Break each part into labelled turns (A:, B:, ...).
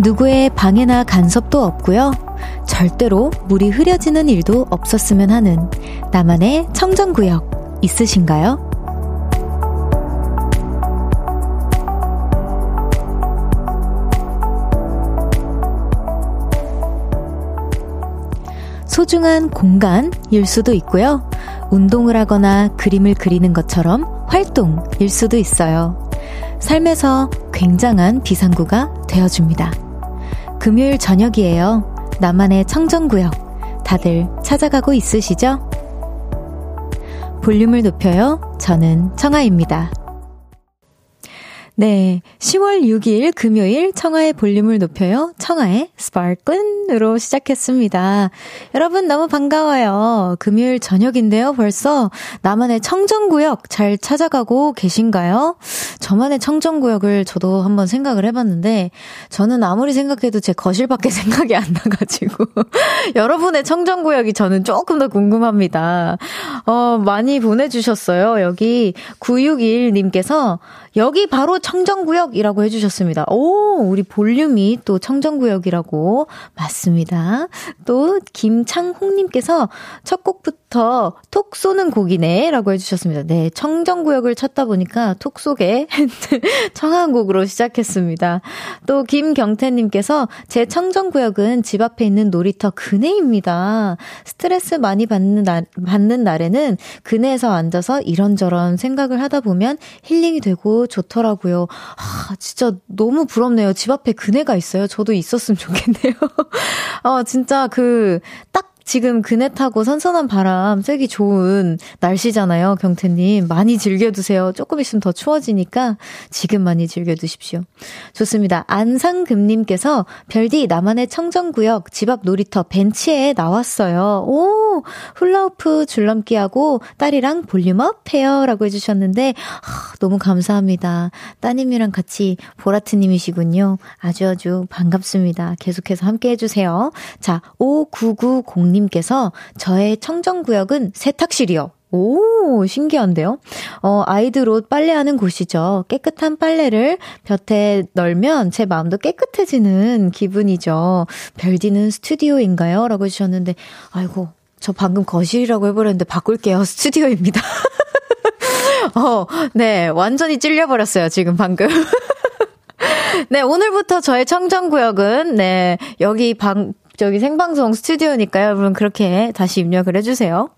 A: 누구의 방해나 간섭도 없고요. 절대로 물이 흐려지는 일도 없었으면 하는 나만의 청정구역 있으신가요? 소중한 공간일 수도 있고요. 운동을 하거나 그림을 그리는 것처럼 활동일 수도 있어요. 삶에서 굉장한 비상구가 되어줍니다. 금요일 저녁이에요. 나만의 청정구역. 다들 찾아가고 있으시죠? 볼륨을 높여요. 저는 청아입니다. 네. 10월 6일 금요일 청하의 볼륨을 높여요. 청하의 스파클은으로 시작했습니다. 여러분 너무 반가워요. 금요일 저녁인데요. 벌써 나만의 청정구역 잘 찾아가고 계신가요? 저만의 청정구역을 저도 한번 생각을 해봤는데 저는 아무리 생각해도 제 거실밖에 생각이 안 나가지고 여러분의 청정구역이 저는 조금 더 궁금합니다. 어, 많이 보내주셨어요. 여기 961님께서 여기 바로 청정구역이라고 해주셨습니다. 오, 우리 볼륨이 또 청정구역이라고 맞습니다. 또 김창홍님께서 첫 곡부터 톡 쏘는 곡이네 라고 해주셨습니다. 네, 청정구역을 찾다 보니까 톡 쏘게 청한 곡으로 시작했습니다. 또 김경태님께서 제 청정구역은 집 앞에 있는 놀이터 그네입니다. 스트레스 많이 받는 날, 받는 날에는 그네에서 앉아서 이런저런 생각을 하다 보면 힐링이 되고 좋더라고요. 아, 진짜 너무 부럽네요. 집 앞에 그네가 있어요. 저도 있었으면 좋겠네요. 어, 진짜 그, 딱 지금 그네 타고 선선한 바람 쐬기 좋은 날씨잖아요, 경태님. 많이 즐겨두세요. 조금 있으면 더 추워지니까 지금 많이 즐겨두십시오. 좋습니다. 안상금님께서 별디 나만의 청정구역 집 앞 놀이터 벤치에 나왔어요. 오, 훌라후프 줄넘기하고 딸이랑 볼륨업 해요. 라고 해주셨는데, 아, 너무 감사합니다. 따님이랑 같이 보라트님이시군요. 아주 아주 반갑습니다. 계속해서 함께 해주세요. 자, 5990님 님께서 저의 청정 구역은 세탁실이요. 오, 신기한데요? 어, 아이들 옷 빨래하는 곳이죠. 깨끗한 빨래를 볕에 널면 제 마음도 깨끗해지는 기분이죠. 별디는 스튜디오인가요? 라고 해주셨는데, 아이고, 저 방금 거실이라고 해버렸는데 바꿀게요. 스튜디오입니다. 어, 네, 완전히 찔려버렸어요, 지금 방금. 네, 오늘부터 저의 청정구역은, 네, 여기 방, 저기 생방송 스튜디오니까요. 여러분 그렇게 다시 입력을 해주세요.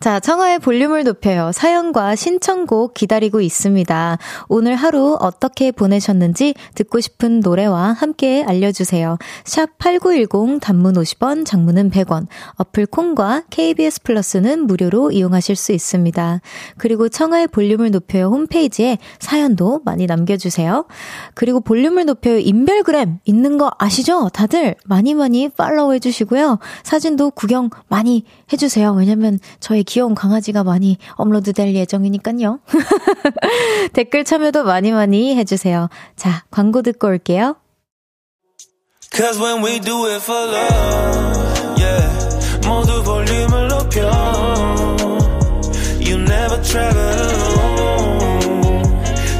A: 자, 청하의 볼륨을 높여요. 사연과 신청곡 기다리고 있습니다. 오늘 하루 어떻게 보내셨는지 듣고 싶은 노래와 함께 알려주세요. 샵 8910 단문 50원, 장문은 100원. 어플 콩과 KBS 플러스는 무료로 이용하실 수 있습니다. 그리고 청하의 볼륨을 높여요 홈페이지에 사연도 많이 남겨주세요. 그리고 볼륨을 높여요 인별그램 있는 거 아시죠? 다들 많이 많이 팔로우 해주시고요. 사진도 구경 많이 해주세요. 왜냐면 저의 귀여운 강아지가 많이 업로드 될 예정이니까요. 댓글 참여도 많이 많이 해주세요. 자, 광고 듣고 올게요. Cause when we do it for love, yeah. 모두 볼륨을 높여. You never travel alone.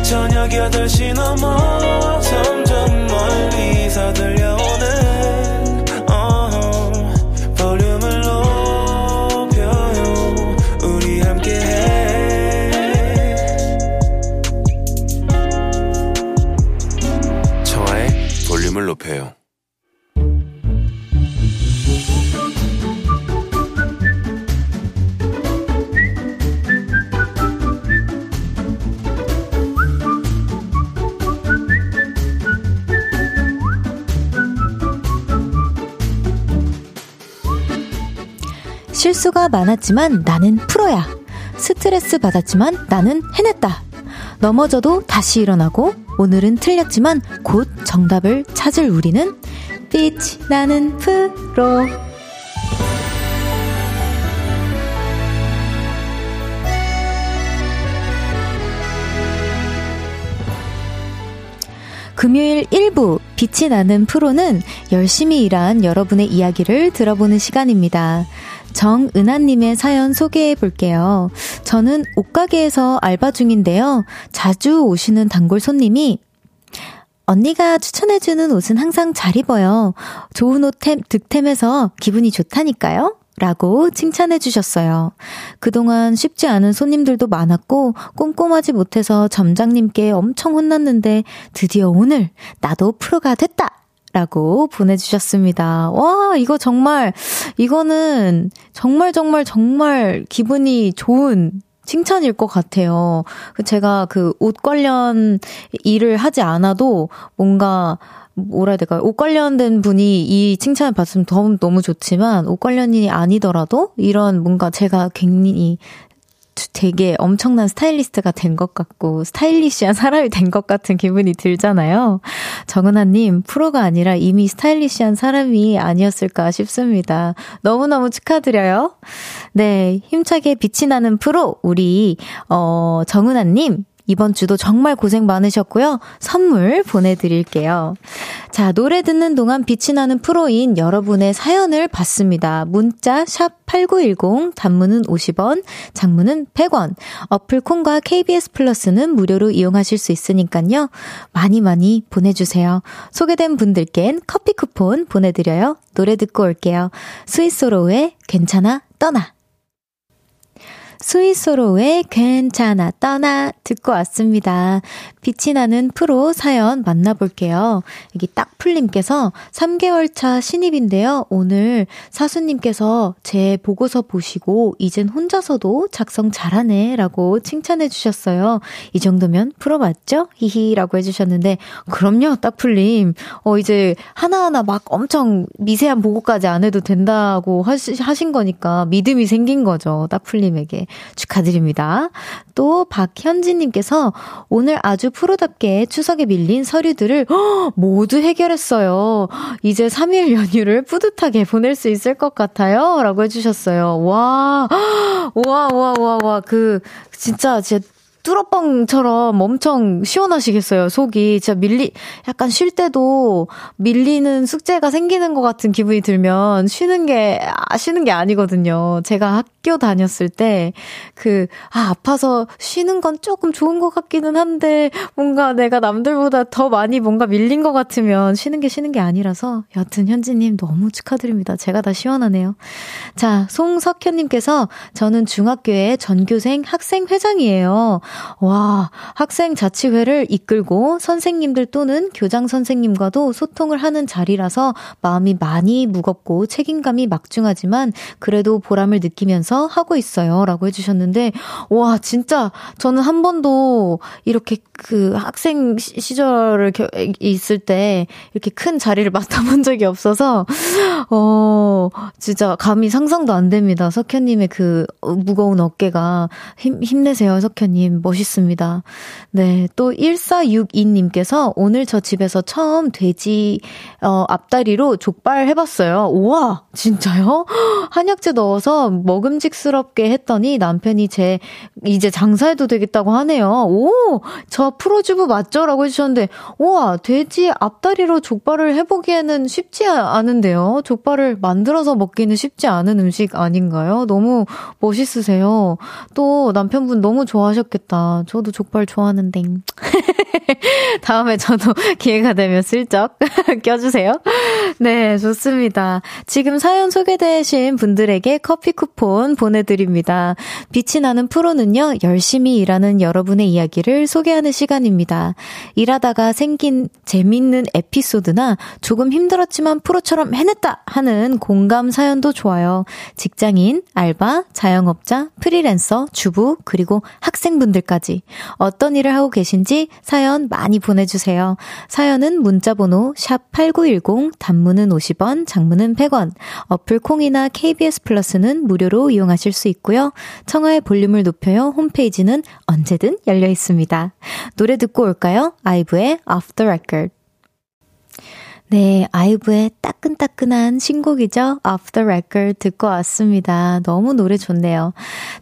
A: 저녁 8시 넘어 점점 실수가 많았지만 나는 프로야. 스트레스 받았지만 나는 해냈다. 넘어져도 다시 일어나고 오늘은 틀렸지만 곧 정답을 찾을 우리는 빛이 나는 프로. 금요일 1부 빛이 나는 프로는 열심히 일한 여러분의 이야기를 들어보는 시간입니다. 정은하님의 사연 소개해 볼게요. 저는 옷가게에서 알바 중인데요. 자주 오시는 단골 손님이 언니가 추천해주는 옷은 항상 잘 입어요. 좋은 옷 템, 득템해서 기분이 좋다니까요? 라고 칭찬해 주셨어요. 그동안 쉽지 않은 손님들도 많았고 꼼꼼하지 못해서 점장님께 엄청 혼났는데 드디어 오늘 나도 프로가 됐다! 라고 보내주셨습니다. 와, 이거 정말, 이거는 정말 정말 정말 기분이 좋은 칭찬일 것 같아요. 제가 그 옷 관련 일을 하지 않아도 뭔가 뭐라 해야 될까요? 옷 관련된 분이 이 칭찬을 받으면 더 너무 좋지만 옷 관련이 아니더라도 이런 뭔가 제가 굉장히 되게 엄청난 스타일리스트가 된 것 같고 스타일리시한 사람이 된 것 같은 기분이 들잖아요. 정은아님 프로가 아니라 이미 스타일리시한 사람이 아니었을까 싶습니다. 너무너무 축하드려요. 네, 힘차게 빛이 나는 프로 우리 어 정은아님 이번 주도 정말 고생 많으셨고요. 선물 보내드릴게요. 자, 노래 듣는 동안 빛이 나는 프로인 여러분의 사연을 받습니다. 문자 샵 8910 단문은 50원, 장문은 100원. 어플 콩과 KBS 플러스는 무료로 이용하실 수 있으니까요. 많이 많이 보내주세요. 소개된 분들께는 커피 쿠폰 보내드려요. 노래 듣고 올게요. 스위스로우의 괜찮아 떠나. 스위스로의 괜찮아 떠나 듣고 왔습니다. 빛이 나는 프로 사연 만나볼게요. 여기 딱풀님께서 3개월 차 신입인데요. 오늘 사수님께서 제 보고서 보시고 이젠 혼자서도 작성 잘하네 라고 칭찬해 주셨어요. 이 정도면 프로 맞죠? 히히 라고 해주셨는데 그럼요 딱풀님. 어 이제 하나하나 막 엄청 미세한 보고까지 안 해도 된다고 하시, 하신 거니까 믿음이 생긴 거죠. 딱풀님에게. 축하드립니다. 또 박현진님께서 오늘 아주 프로답게 추석에 밀린 서류들을 모두 해결했어요. 이제 3일 연휴를 뿌듯하게 보낼 수 있을 것 같아요. 라고 해주셨어요. 와, 와, 와, 와, 와, 그, 진짜, 제 뚜러뻥처럼 엄청 시원하시겠어요, 속이. 진짜 밀리, 약간 쉴 때도 밀리는 숙제가 생기는 것 같은 기분이 들면 쉬는 게, 아, 쉬는 게 아니거든요. 제가 학교 다녔을 때, 그, 아, 아파서 쉬는 건 조금 좋은 것 같기는 한데, 뭔가 내가 남들보다 더 많이 뭔가 밀린 것 같으면 쉬는 게 쉬는 게 아니라서, 여튼 현지님 너무 축하드립니다. 제가 다 시원하네요. 자, 송석현님께서 저는 중학교의 전교생 학생회장이에요. 와, 학생 자치회를 이끌고 선생님들 또는 교장 선생님과도 소통을 하는 자리라서 마음이 많이 무겁고 책임감이 막중하지만 그래도 보람을 느끼면서 하고 있어요. 라고 해주셨는데, 와, 진짜 저는 한 번도 이렇게 그 학생 시절을 있을 때 이렇게 큰 자리를 맡아본 적이 없어서, 어, 진짜 감히 상상도 안 됩니다. 석현님의 그 무거운 어깨가 힘, 힘내세요, 석현님. 멋있습니다. 네. 또 1462님께서 오늘 저 집에서 처음 돼지, 어, 앞다리로 족발 해봤어요. 우와! 진짜요? 한약재 넣어서 먹음직 스럽게 했더니 남편이 제, 이제 장사해도 되겠다고 하네요. 오! 저 프로주부 맞죠? 라고 해 주셨는데, 우와! 돼지 앞다리로 족발을 해 보기에는 쉽지 않은데요. 족발을 만들어서 먹기는 쉽지 않은 음식 아닌가요? 너무 멋있으세요. 또 남편분 너무 좋아하셨겠다. 저도 족발 좋아하는데. 다음에 저도 기회가 되면 슬쩍 껴주세요. 네, 좋습니다. 지금 사연 소개되신 분들에게 커피 쿠폰 보내드립니다. 빛이 나는 프로는요, 열심히 일하는 여러분의 이야기를 소개하는 시간입니다. 일하다가 생긴 재밌는 에피소드나 조금 힘들었지만 프로처럼 해냈다 하는 공감 사연도 좋아요. 직장인, 알바, 자영업자, 프리랜서, 주부, 그리고 학생분들까지 어떤 일을 하고 계신지 사연 많이 보내주세요. 사연은 문자번호 샵8910 단문은 50원, 장문은 100원, 어플 콩이나 KBS 플러스는 무료로 이용하실 수 있고요. 청하의 볼륨을 높여요. 홈페이지는 언제든 열려 있습니다. 노래 듣고 올까요? 아이브의 Off the Record. 네, 아이브의 따끈따끈한 신곡이죠. Off the Record 듣고 왔습니다. 너무 노래 좋네요.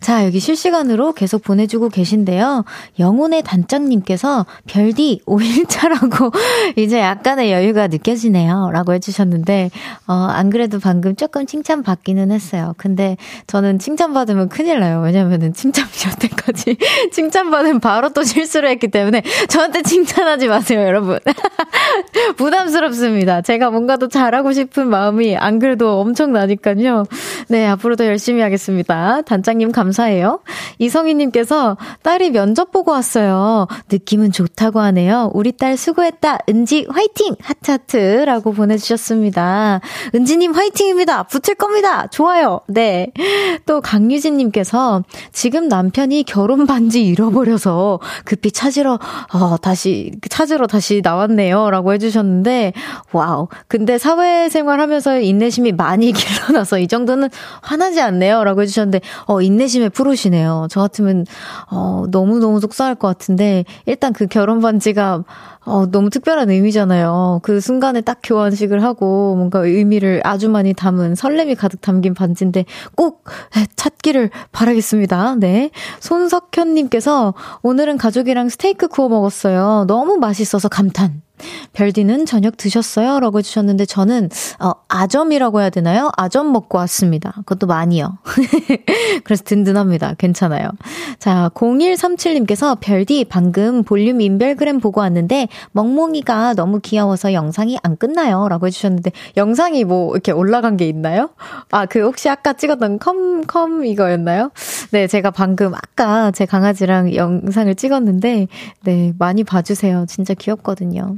A: 자, 여기 실시간으로 계속 보내주고 계신데요. 영혼의 단장님께서 별디 5일차라고 이제 약간의 여유가 느껴지네요. 라고 해주셨는데, 어, 안 그래도 방금 조금 칭찬받기는 했어요. 근데 저는 칭찬받으면 큰일 나요. 왜냐면은 칭찬 여태까지 칭찬받으면 바로 또 실수를 했기 때문에 저한테 칭찬하지 마세요, 여러분. 부담스럽습니다. 있습니다. 제가 뭔가 더 잘하고 싶은 마음이 안 그래도 엄청나니까요. 네, 앞으로도 열심히 하겠습니다. 단장님 감사해요. 이성희님께서 딸이 면접 보고 왔어요. 느낌은 좋다고 하네요. 우리 딸 수고했다. 은지 화이팅! 하트하트라고 보내주셨습니다. 은지님 화이팅입니다. 붙일 겁니다. 좋아요. 네. 또 강유진님께서 지금 남편이 결혼 반지 잃어버려서 급히 찾으러, 어, 다시, 찾으러 다시 나왔네요. 라고 해주셨는데, 와우. 근데 사회생활 하면서 인내심이 많이 길러나서 이 정도는 화나지 않네요. 라고 해주셨는데, 어, 인내심의 프로시네요. 저 같으면, 어, 너무너무 속상할 것 같은데, 일단 그 결혼 반지가, 어, 너무 특별한 의미잖아요. 그 순간에 딱 교환식을 하고 뭔가 의미를 아주 많이 담은 설렘이 가득 담긴 반지인데 꼭 찾기를 바라겠습니다. 네. 손석현님께서 오늘은 가족이랑 스테이크 구워 먹었어요. 너무 맛있어서 감탄. 별디는 저녁 드셨어요? 라고 해주셨는데 저는 어, 아점이라고 해야 되나요? 아점 먹고 왔습니다. 그것도 많이요. 그래서 든든합니다. 괜찮아요. 자, 0137님께서 별디 방금 볼륨 인별그램 보고 왔는데 멍멍이가 너무 귀여워서 영상이 안 끝나요. 라고 해주셨는데 영상이 뭐 이렇게 올라간 게 있나요? 아, 그 혹시 아까 찍었던 컴, 컴 이거였나요? 네, 제가 방금 아까 제 강아지랑 영상을 찍었는데 네, 많이 봐주세요. 진짜 귀엽거든요.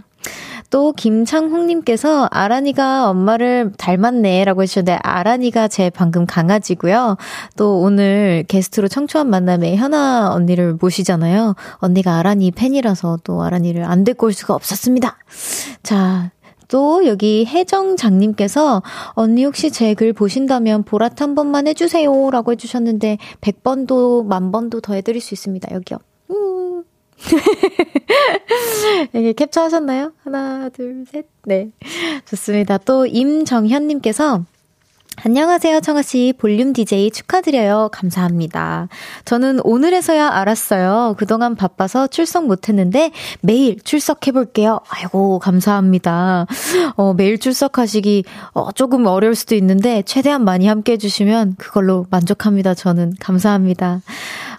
A: 또 김창홍님께서 아란이가 엄마를 닮았네 라고 해주셨는데 아란이가 제 방금 강아지고요. 또 오늘 게스트로 청초한 만남에 현아 언니를 모시잖아요. 언니가 아란이 팬이라서 또 아란이를 안 데리고 올 수가 없었습니다. 자, 또 여기 혜정장님께서 언니 혹시 제 글 보신다면 보라트 한 번만 해주세요 라고 해주셨는데 100번도 만번도 더 해드릴 수 있습니다. 여기요. 음. 여기 캡처하셨나요? 하나, 둘, 셋. 네. 좋습니다. 또 임정현님께서 안녕하세요, 청아씨. 볼륨 DJ 축하드려요. 감사합니다. 저는 오늘에서야 알았어요. 그동안 바빠서 출석 못했는데 매일 출석해볼게요. 아이고, 감사합니다. 어, 매일 출석하시기 어, 조금 어려울 수도 있는데 최대한 많이 함께 해주시면 그걸로 만족합니다. 저는. 감사합니다.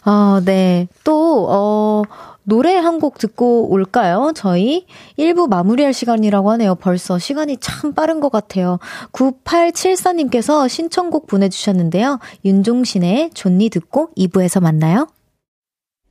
A: 어, 네. 또, 어, 노래 한 곡 듣고 올까요? 저희 1부 마무리할 시간이라고 하네요. 벌써 시간이 참 빠른 것 같아요. 9874님께서 신청곡 보내주셨는데요. 윤종신의 존니 듣고 2부에서 만나요.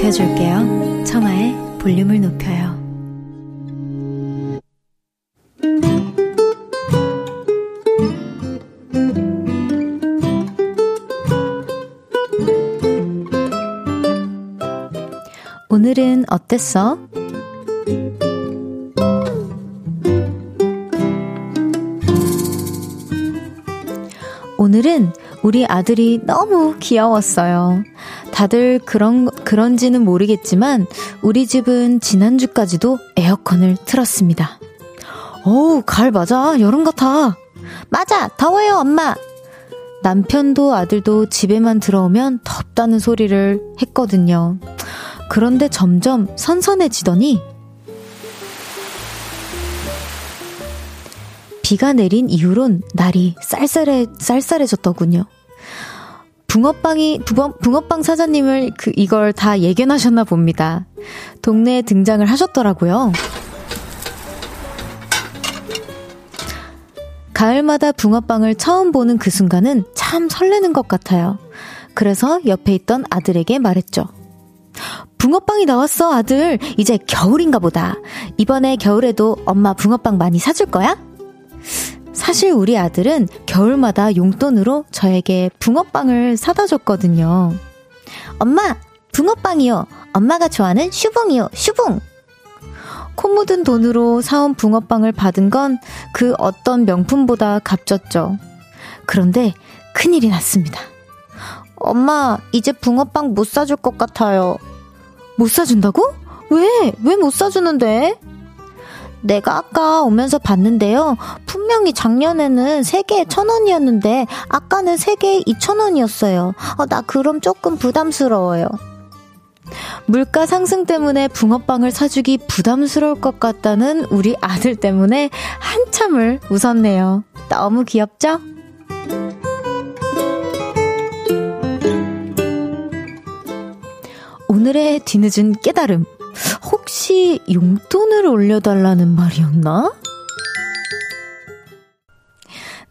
A: 높여줄게요. 청하의 볼륨을 높여요. 오늘은 어땠어? 오늘은 우리 아들이 너무 귀여웠어요. 다들 그런, 그런지는 모르겠지만, 우리 집은 지난주까지도 에어컨을 틀었습니다. 어우, 가을 맞아. 여름 같아. 맞아. 더워요, 엄마. 남편도 아들도 집에만 들어오면 덥다는 소리를 했거든요. 그런데 점점 선선해지더니, 비가 내린 이후론 날이 쌀쌀해, 쌀쌀해졌더군요. 붕어빵이, 붕어, 붕어 빵 사장님을 그, 이걸 다 예견하셨나 봅니다. 동네에 등장을 하셨더라고요. 가을마다 붕어빵을 처음 보는 그 순간은 참 설레는 것 같아요. 그래서 옆에 있던 아들에게 말했죠. 붕어빵이 나왔어, 아들. 이제 겨울인가 보다. 이번에 겨울에도 엄마 붕어빵 많이 사줄 거야? 사실 우리 아들은 겨울마다 용돈으로 저에게 붕어빵을 사다 줬거든요. 엄마, 붕어빵이요. 엄마가 좋아하는 슈붕이요, 슈붕. 코 묻은 돈으로 사온 붕어빵을 받은 건 그 어떤 명품보다 값졌죠. 그런데 큰일이 났습니다. 엄마, 이제 붕어빵 못 사줄 것 같아요. 못 사준다고? 왜? 왜 못 사주는데? 내가 아까 오면서 봤는데요. 분명히 작년에는 3개에 1,000원이었는데, 아까는 3개에 2,000원이었어요. 어, 나 그럼 조금 부담스러워요. 물가 상승 때문에 붕어빵을 사주기 부담스러울 것 같다는 우리 아들 때문에 한참을 웃었네요. 너무 귀엽죠? 오늘의 뒤늦은 깨달음. 혹시 용돈을 올려달라는 말이었나?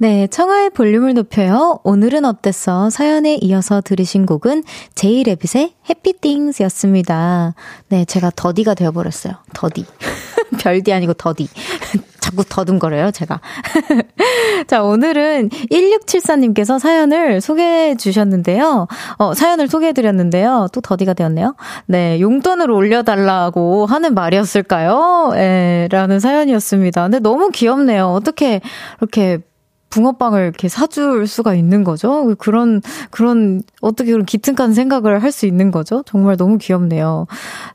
A: 네, 청하의 볼륨을 높여요. 오늘은 어땠어? 사연에 이어서 들으신 곡은 제이레빗의 해피띵스였습니다. 네, 제가 더디가 되어버렸어요. 더디. 별디 아니고 더디. 자꾸 더듬거려요, 제가. 자, 오늘은 1674님께서 사연을 소개해 주셨는데요. 어, 사연을 소개해 드렸는데요. 또 더디가 되었네요. 네, 용돈을 올려달라고 하는 말이었을까요? 예, 라는 사연이었습니다. 근데 너무 귀엽네요. 어떻게 이렇게 붕어빵을 이렇게 사줄 수가 있는 거죠? 그런, 그런, 어떻게 그런 기특한 생각을 할 수 있는 거죠? 정말 너무 귀엽네요.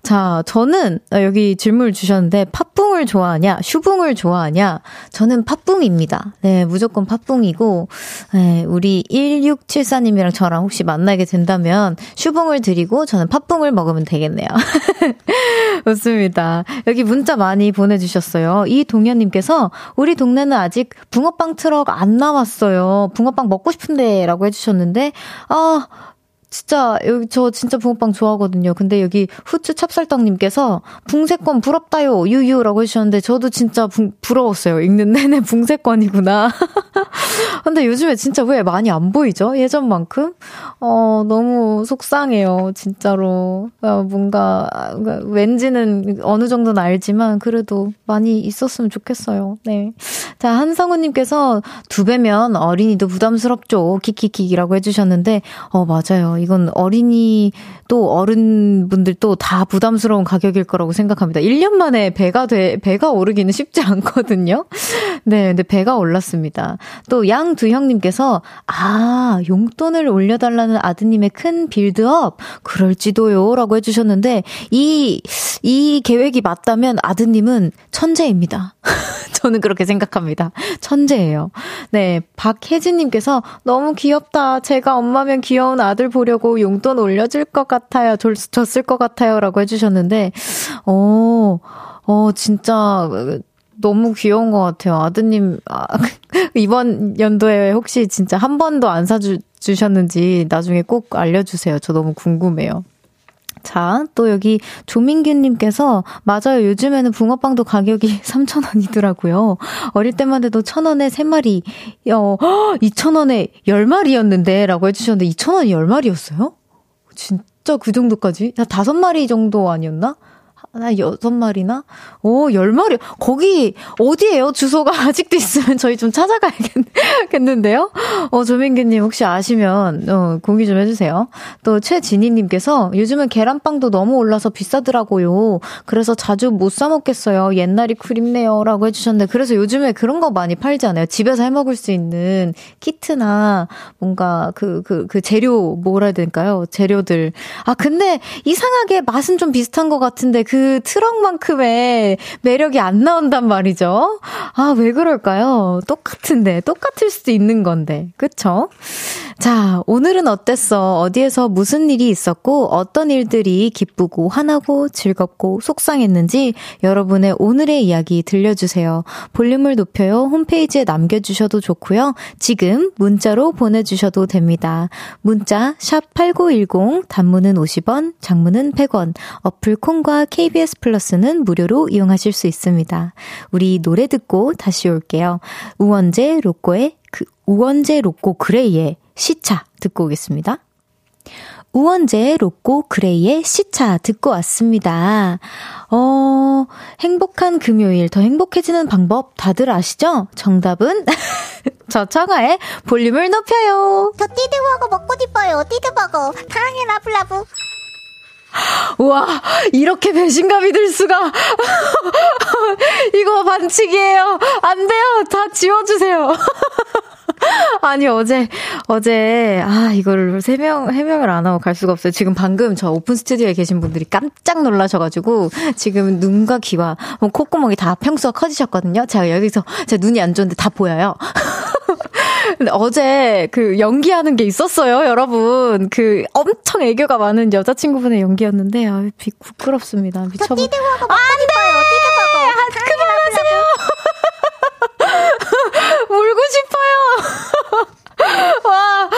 A: 자, 저는 여기 질문을 주셨는데, 팥붕을 좋아하냐, 슈붕을 좋아하냐? 저는 팥붕입니다. 네, 무조건 팥붕이고, 네, 우리 1674님이랑 저랑 혹시 만나게 된다면, 슈붕을 드리고, 저는 팥붕을 먹으면 되겠네요. 좋습니다. 여기 문자 많이 보내주셨어요. 이동현님께서, 우리 동네는 아직 붕어빵 트럭 안 나왔어요. 붕어빵 먹고 싶은데 라고 해주셨는데, 아, 진짜 여기 저 진짜 붕어빵 좋아하거든요. 근데 여기 후추 찹쌀떡님께서 붕세권 부럽다요 유유라고 해주셨는데 저도 진짜 붕, 부러웠어요. 읽는 내내 붕세권이구나. 근데 요즘에 진짜 왜 많이 안 보이죠? 예전만큼? 어 너무 속상해요. 진짜로 어, 뭔가 왠지는 어느 정도는 알지만 그래도 많이 있었으면 좋겠어요. 네. 자 한성우님께서 두 배면 어린이도 부담스럽죠. 키키키라고 해주셨는데 어 맞아요. 이건 어린이 또 어른분들 도다 부담스러운 가격일 거라고 생각합니다. 1년 만에 배가 돼, 배가 오르기는 쉽지 않거든요. 네, 근데 배가 올랐습니다. 또 양두형님께서, 아, 용돈을 올려달라는 아드님의 큰 빌드업? 그럴지도요. 라고 해주셨는데, 이, 이 계획이 맞다면 아드님은 천재입니다. 저는 그렇게 생각합니다. 천재예요. 네, 박혜진님께서 너무 귀엽다. 제가 엄마면 귀여운 아들 보려 고 용돈 올려줄 것 같아요. 줬을 것 같아요. 라고 해주셨는데, 어, 어, 진짜, 너무 귀여운 것 같아요. 아드님, 아, 이번 연도에 혹시 진짜 한 번도 안 사주셨는지 나중에 꼭 알려주세요. 저 너무 궁금해요. 자, 또 여기 조민규님께서, 맞아요. 요즘에는 붕어빵도 가격이 3,000원이더라고요. 어릴 때만 해도 1,000원에 3마리, 어, 2,000원에 10마리였는데, 라고 해주셨는데, 2,000원이 10마리였어요? 진짜 그 정도까지? 나 5마리 정도 아니었나? 한 여섯 마리나? 오, 열 마리. 거기, 어디에요? 주소가 아직도 있으면 저희 좀 찾아가야겠는데요? 어, 조민규님 혹시 아시면, 어, 공유 좀 해주세요. 또, 최진희님께서 요즘은 계란빵도 너무 올라서 비싸더라고요. 그래서 자주 못 사먹겠어요. 옛날이 그립네요. 라고 해주셨는데, 그래서 요즘에 그런 거 많이 팔지 않아요? 집에서 해 먹을 수 있는 키트나 뭔가 그, 그, 그 재료, 뭐라 해야 될까요? 재료들. 아, 근데 이상하게 맛은 좀 비슷한 것 같은데, 그 트럭만큼의 매력이 안 나온단 말이죠. 아, 왜 그럴까요? 똑같은데, 똑같을 수도 있는 건데. 그쵸? 자, 오늘은 어땠어? 어디에서 무슨 일이 있었고, 어떤 일들이 기쁘고, 화나고, 즐겁고, 속상했는지 여러분의 오늘의 이야기 들려주세요. 볼륨을 높여요. 홈페이지에 남겨주셔도 좋고요. 지금 문자로 보내주셔도 됩니다. 문자, 샵8910, 단문은 50원, 장문은 100원, 어플 콩과 KBS 플러스는 무료로 이용하실 수 있습니다. 우리 노래 듣고 다시 올게요. 우원재 로꼬의 그 우원재 로꼬 그레이의 시차 듣고 오겠습니다. 우원재의 로꼬 그레이의 시차 듣고 왔습니다. 어, 행복한 금요일, 더 행복해지는 방법 다들 아시죠? 정답은 저 청아의 볼륨을 높여요.
B: 저 띠드버거 먹고 싶어요. 띠드버거. 사랑해 love love.
A: 와, 이렇게 배신감이 들 수가. 이거 반칙이에요. 안 돼요. 다 지워주세요. 아니, 어제, 어제, 아, 이거를 세명, 해명을 안 하고 갈 수가 없어요. 지금 방금 저 오픈 스튜디오에 계신 분들이 깜짝 놀라셔가지고, 지금 눈과 귀와 뭐 콧구멍이 다 평수가 커지셨거든요. 제가 여기서 제 눈이 안 좋은데 다 보여요. 근데 어제 그 연기하는 게 있었어요, 여러분. 그 엄청 애교가 많은 여자친구분의 연기였는데, 아, 부끄럽습니다. 미쳐버.
B: 띠드버거 먹고 싶어요. 띠드버거.
A: 그만하세요. 울고 싶어요. 와,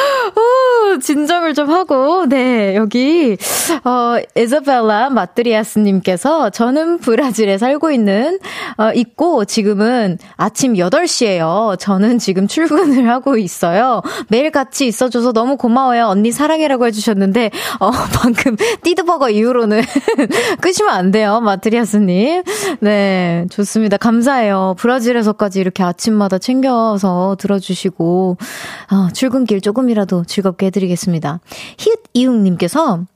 A: 오, 진정을 좀 하고, 네, 여기, 어, 에자벨라 마트리아스님께서 저는 브라질에 살고 있는, 어, 있고, 지금은 아침 8시에요. 저는 지금 출근을 하고 있어요. 매일 같이 있어줘서 너무 고마워요. 언니 사랑해라고 해주셨는데, 어, 방금 띠드버거 이후로는 끄시면 안 돼요. 마트리아스님. 네, 좋습니다. 감사해요. 브라질에서까지 이렇게 아침마다 챙겨서 들어주시고, 어, 출근길 조금이라도 즐겁게 해드리겠습니다. 히읗 이웅님께서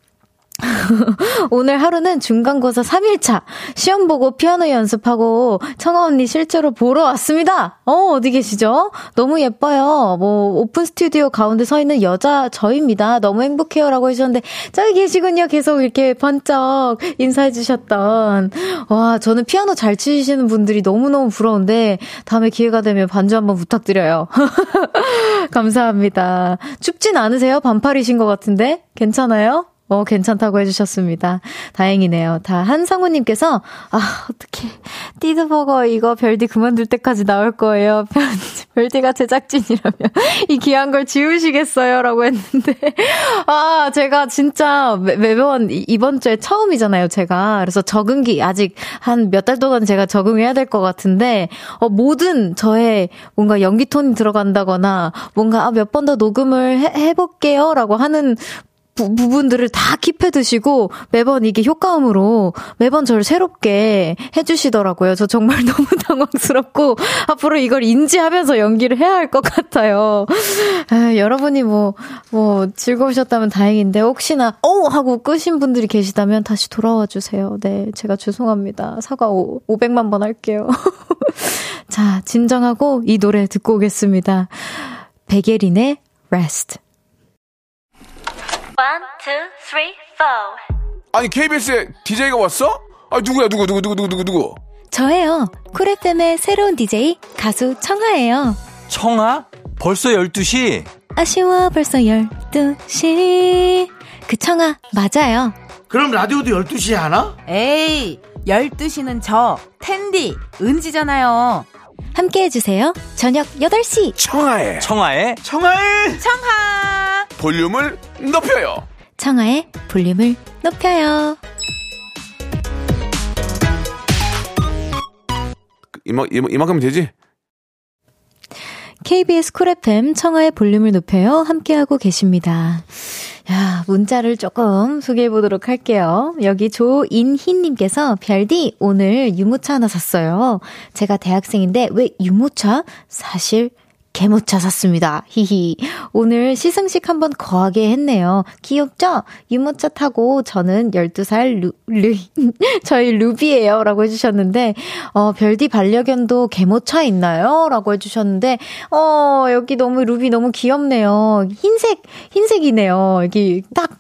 A: 오늘 하루는 중간고사 3일차. 시험 보고 피아노 연습하고 청아 언니 실제로 보러 왔습니다. 어, 어디 계시죠? 너무 예뻐요. 뭐, 오픈 스튜디오 가운데 서 있는 여자 저입니다. 너무 행복해요. 라고 해주셨는데, 저기 계시군요. 계속 이렇게 번쩍 인사해 주셨던. 와, 저는 피아노 잘 치시는 분들이 너무너무 부러운데, 다음에 기회가 되면 반주 한번 부탁드려요. 감사합니다. 춥진 않으세요? 반팔이신 것 같은데? 괜찮아요? 어, 괜찮다고 해주셨습니다. 다행이네요. 다 한상우님께서, 아, 어떡해. 띠드버거 이거 별디 그만둘 때까지 나올 거예요. 별디가 제작진이라면 이 귀한 걸 지우시겠어요? 라고 했는데, 아, 제가 진짜 매, 매번 이번 주에 처음이잖아요, 제가. 그래서 적응기 아직 한 몇 달 동안 제가 적응해야 될 것 같은데, 어, 모든 저의 뭔가 연기 톤이 들어간다거나, 뭔가 아, 몇 번 더 녹음을 해, 해볼게요. 라고 하는 부, 부분들을 다 킵해 두시고 매번 이게 효과음으로 매번 저를 새롭게 해주시더라고요. 저 정말 너무 당황스럽고 앞으로 이걸 인지하면서 연기를 해야 할 것 같아요. 에, 여러분이 뭐, 뭐 즐거우셨다면 다행인데 혹시나 오! 하고 끄신 분들이 계시다면 다시 돌아와 주세요. 네, 제가 죄송합니다. 사과 오, 500만 번 할게요. 자, 진정하고 이 노래 듣고 오겠습니다. 베게린의 Rest.
C: One, two, three, four.
D: 아니 KBS에 DJ가 왔어? 아 누구야 누구 누구 누구 누구 누구?
A: 저예요. 쿨FM의 새로운 DJ 가수 청하예요.
E: 청아? 벌써 12시?
A: 아쉬워 벌써 12시. 그 청아 맞아요.
F: 그럼 라디오도 12시에 하나?
G: 에이, 12시는 저, 텐디, 은지잖아요.
A: 함께 해주세요. 저녁 8시.
D: 청하의
E: 청아의
F: 청하의
G: 청하!
D: 볼륨을 높여요.
A: 청하의 볼륨을 높여요.
D: 이만 이만 이만큼면 되지?
A: KBS 쿨 FM 청하의 볼륨을 높여요. 함께하고 계십니다. 야, 문자를 조금 소개해 보도록 할게요. 여기 조인희님께서 별디 오늘 유모차 하나 샀어요. 제가 대학생인데 왜 유모차? 사실 개모차 샀습니다. 히히. 오늘 시승식 한번 거하게 했네요. 귀엽죠? 유모차 타고 저는 12살 루, 루, 저희 루비예요. 라고 해주셨는데, 어, 별디 반려견도 개모차 있나요? 라고 해주셨는데, 어, 여기 너무 루비 너무 귀엽네요. 흰색, 흰색이네요. 여기 딱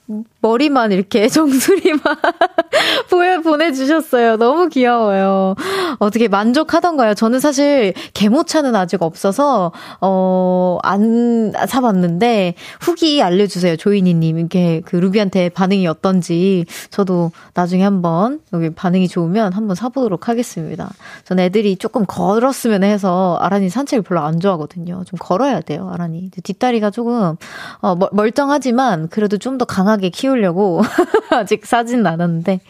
A: 머리만 이렇게 정수리만 보여 보내주셨어요. 너무 귀여워요. 어떻게 만족하던가요? 저는 사실 개모차는 아직 없어서 어, 안 사봤는데 후기 알려주세요. 조이니님 이게 그 루비한테 반응이 어떤지 저도 나중에 한번 여기 반응이 좋으면 한번 사보도록 하겠습니다. 전 애들이 조금 걸었으면 해서 아란이 산책을 별로 안 좋아하거든요. 좀 걸어야 돼요, 아란이. 뒷다리가 조금 어, 멀쩡하지만 그래도 좀 더 강하게 키우 띄우려고 아직 사진 나눴는데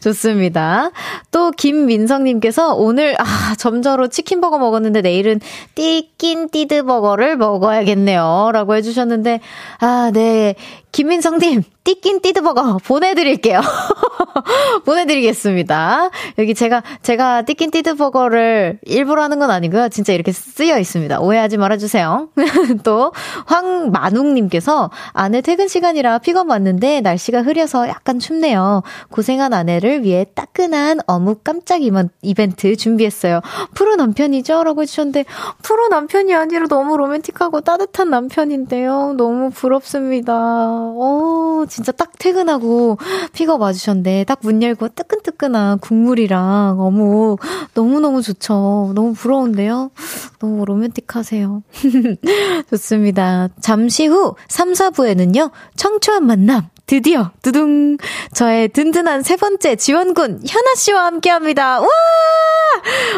A: 좋습니다. 또 김민성님께서 오늘 아 점저로 치킨버거 먹었는데 내일은 띠낀 띠드버거를 먹어야겠네요라고 해주셨는데 아 네 김민성님, 띠낀 띠드버거 보내드릴게요. 보내드리겠습니다. 여기 제가, 제가 띠낀 띠드버거를 일부러 하는 건 아니고요. 진짜 이렇게 쓰여 있습니다. 오해하지 말아주세요. 또, 황만웅님께서 아내 퇴근 시간이라 픽업 왔는데 날씨가 흐려서 약간 춥네요. 고생한 아내를 위해 따끈한 어묵 깜짝 이벤트 준비했어요. 프로 남편이죠? 라고 해주셨는데, 프로 남편이 아니라 너무 로맨틱하고 따뜻한 남편인데요. 너무 부럽습니다. 어, 진짜 딱 퇴근하고 픽업 와주셨는데, 딱 문 열고 뜨끈뜨끈한 국물이랑 어묵, 너무너무 좋죠. 너무 부러운데요? 너무 로맨틱하세요. 좋습니다. 잠시 후 3, 4부에는요, 청초한 만남, 드디어 두둥 저의 든든한 세 번째 지원군 현아 씨와 함께합니다. 와!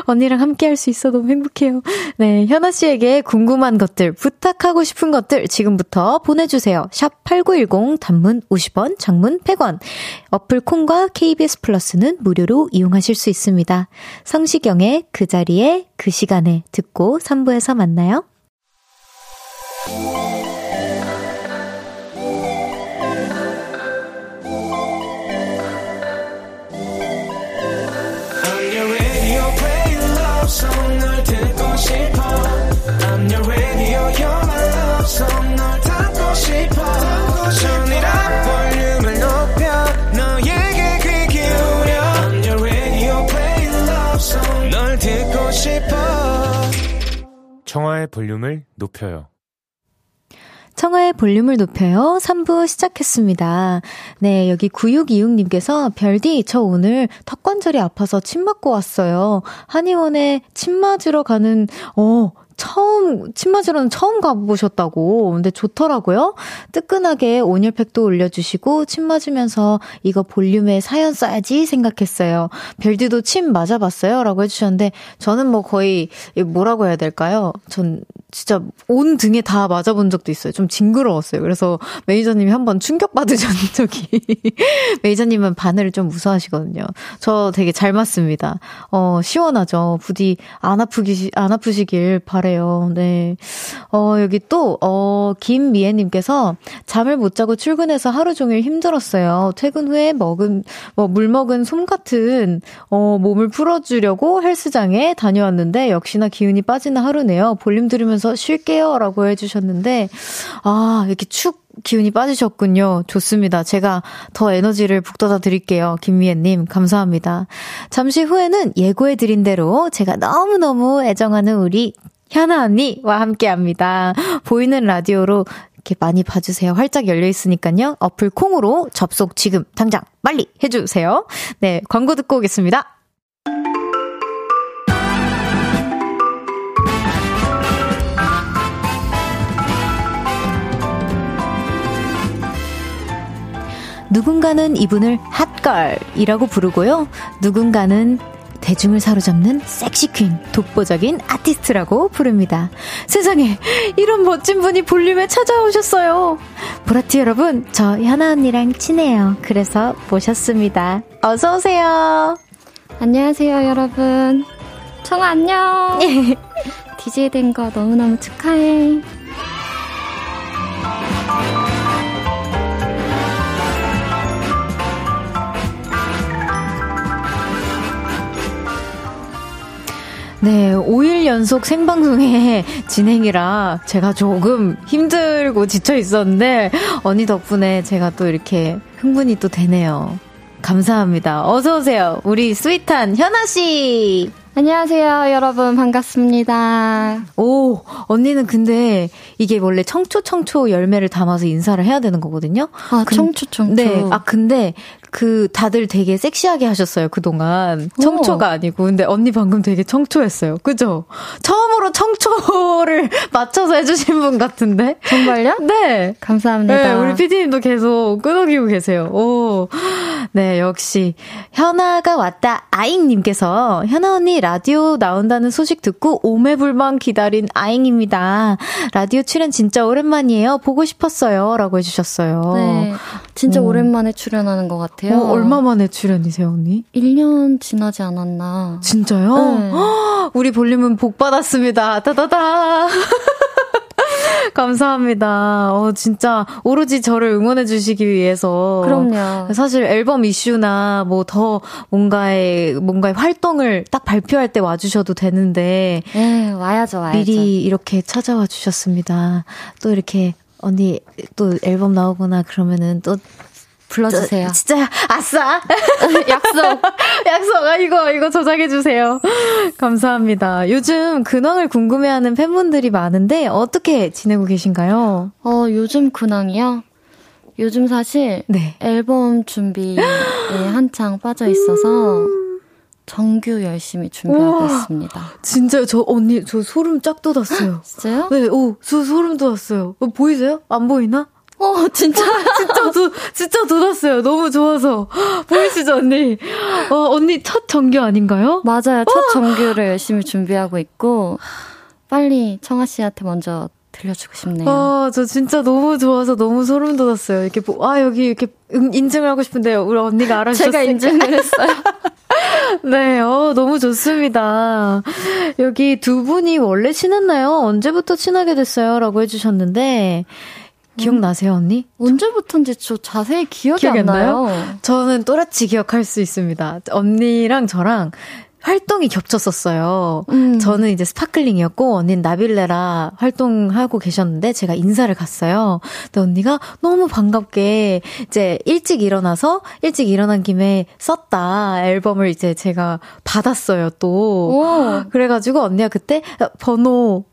A: 언니랑 함께할 수 있어 너무 행복해요. 네, 현아 씨에게 궁금한 것들, 부탁하고 싶은 것들 지금부터 보내주세요. 샵 #8910 단문 50원, 장문 100원. 어플 콩과 KBS 플러스는 무료로 이용하실 수 있습니다. 성시경의 그 자리에 그 시간에 듣고 3부에서 만나요. 청하의 볼륨을 높여요. 청하의 볼륨을 높여요. 3부 시작했습니다. 네, 여기 9626님께서 별디, 저 오늘 턱 관절이 아파서 침 맞고 왔어요. 한의원에 침 맞으러 가는, 어, 처음, 침 맞으러는 처음 가보셨다고. 근데 좋더라고요. 뜨끈하게 온열팩도 올려주시고, 침 맞으면서 이거 볼륨에 사연 써야지 생각했어요. 별디도 침 맞아봤어요? 라고 해주셨는데, 저는 뭐 거의, 뭐라고 해야 될까요? 전 진짜 온 등에 다 맞아본 적도 있어요. 좀 징그러웠어요. 그래서 매니저님이 한 번 충격받으신 적이. 매니저님은 바늘을 좀 무서워하시거든요. 저 되게 잘 맞습니다. 어, 시원하죠. 부디 안 아프기, 안 아프시길 바래요. 네. 어, 여기 또, 어, 김미애님께서 잠을 못 자고 출근해서 하루 종일 힘들었어요. 퇴근 후에 먹은, 뭐, 물 먹은 솜 같은, 어, 몸을 풀어주려고 헬스장에 다녀왔는데, 역시나 기운이 빠지는 하루네요. 볼륨 들으면서 들으면서 쉴게요. 라고 해주셨는데, 아, 이렇게 축 기운이 빠지셨군요. 좋습니다. 제가 더 에너지를 북돋아 드릴게요. 김미애님, 감사합니다. 잠시 후에는 예고해드린 대로 제가 너무너무 애정하는 우리 현아 언니와 함께 합니다. 보이는 라디오로 이렇게 많이 봐주세요. 활짝 열려 있으니까요. 어플 콩으로 접속 지금 당장 빨리 해주세요. 네, 광고 듣고 오겠습니다. 누군가는 이분을 핫걸이라고 부르고요. 누군가는 대중을 사로잡는 섹시퀸, 독보적인 아티스트라고 부릅니다. 세상에, 이런 멋진 분이 볼륨에 찾아오셨어요. 보라티 여러분, 저 현아 언니랑 친해요. 그래서 모셨습니다. 어서오세요.
H: 안녕하세요, 여러분. 청아 안녕. DJ 된 거 너무너무 축하해.
A: 네, 5일 연속 생방송의 진행이라 제가 조금 힘들고 지쳐 있었는데 언니 덕분에 제가 또 이렇게 흥분이 또 되네요. 감사합니다. 어서 오세요. 우리 스윗한 현아 씨.
H: 안녕하세요, 여러분. 반갑습니다.
A: 오, 언니는 근데 이게 원래 청초 청초 열매를 담아서 인사를 해야 되는 거거든요.
H: 아, 근, 청초 청초.
A: 네. 아, 근데 그 다들 되게 섹시하게 하셨어요 그동안 청초가 오. 아니고 근데 언니 방금 되게 청초했어요 그죠 처음으로 청초를 맞춰서 해주신 분 같은데
H: 정말요?
A: 네
H: 감사합니다
A: 네, 우리 PD님도 계속 끄덕이고 계세요 오 네, 역시. 현아가 왔다, 아잉님께서, 현아 언니 라디오 나온다는 소식 듣고 오매불망 기다린 아잉입니다. 라디오 출연 진짜 오랜만이에요. 보고 싶었어요. 라고 해주셨어요.
H: 네. 진짜
A: 오.
H: 오랜만에 출연하는 것 같아요.
A: 어, 얼마 만에 출연이세요, 언니?
H: 1년 지나지 않았나.
A: 진짜요?
H: 네.
A: 헉, 우리 볼륨은 복 받았습니다. 따다다. 감사합니다. 어, 진짜 오로지 저를 응원해 주시기 위해서.
H: 그럼요.
A: 사실 앨범 이슈나 뭐 더 뭔가의 뭔가의 활동을 딱 발표할 때 와주셔도 되는데
H: 네, 와야죠, 와야죠.
A: 미리 이렇게 찾아와 주셨습니다. 또 이렇게 언니 또 앨범 나오거나 그러면은 또
H: 불러주세요.
A: 진짜 아싸
H: 약속.
A: 약속 아 이거 이거 저장해 주세요. 감사합니다. 요즘 근황을 궁금해하는 팬분들이 많은데 어떻게 지내고 계신가요?
H: 어, 요즘 근황이요? 요즘 사실
A: 네.
H: 앨범 준비에 한창 빠져 있어서 정규 열심히 준비하고
A: 우와.
H: 있습니다.
A: 진짜요? 저 언니 저 소름 쫙 돋았어요.
H: 진짜요?
A: 네, 오, 저 소름 돋았어요. 어, 보이세요? 안 보이나?
H: 어, 진짜.
A: 진짜 도, 진짜 돋았어요. 너무 좋아서. 보이시죠, 언니? 어, 언니 첫 정규 아닌가요?
H: 맞아요. 첫 정규를 열심히 준비하고 있고 빨리 청아 씨한테 먼저 들려주고 싶네요.
A: 아, 저 진짜 너무 좋아서 너무 소름 돋았어요. 이렇게, 보, 아, 여기 이렇게 음, 인증을 하고 싶은데요. 우리 언니가 알아주셨어요.
H: 제가 인증을 했어요.
A: 네, 어, 너무 좋습니다. 여기 두 분이 원래 친했나요? 언제부터 친하게 됐어요? 라고 해주셨는데, 기억나세요, 언니?
H: 언제부턴지 저 자세히 기억이,
A: 기억이 안안 나요?
H: 나요.
A: 저는 또렷이 기억할 수 있습니다. 언니랑 저랑 활동이 겹쳤었어요.
H: 음.
A: 저는 이제 Sparkling이었고 언니는 나빌레라 활동하고 계셨는데 제가 인사를 갔어요. 근데 언니가 너무 반갑게 이제 일찍 일어나서 일찍 일어난 김에 썼다 앨범을 이제 제가 받았어요 또.
H: 오.
A: 그래가지고 언니가 그때 번호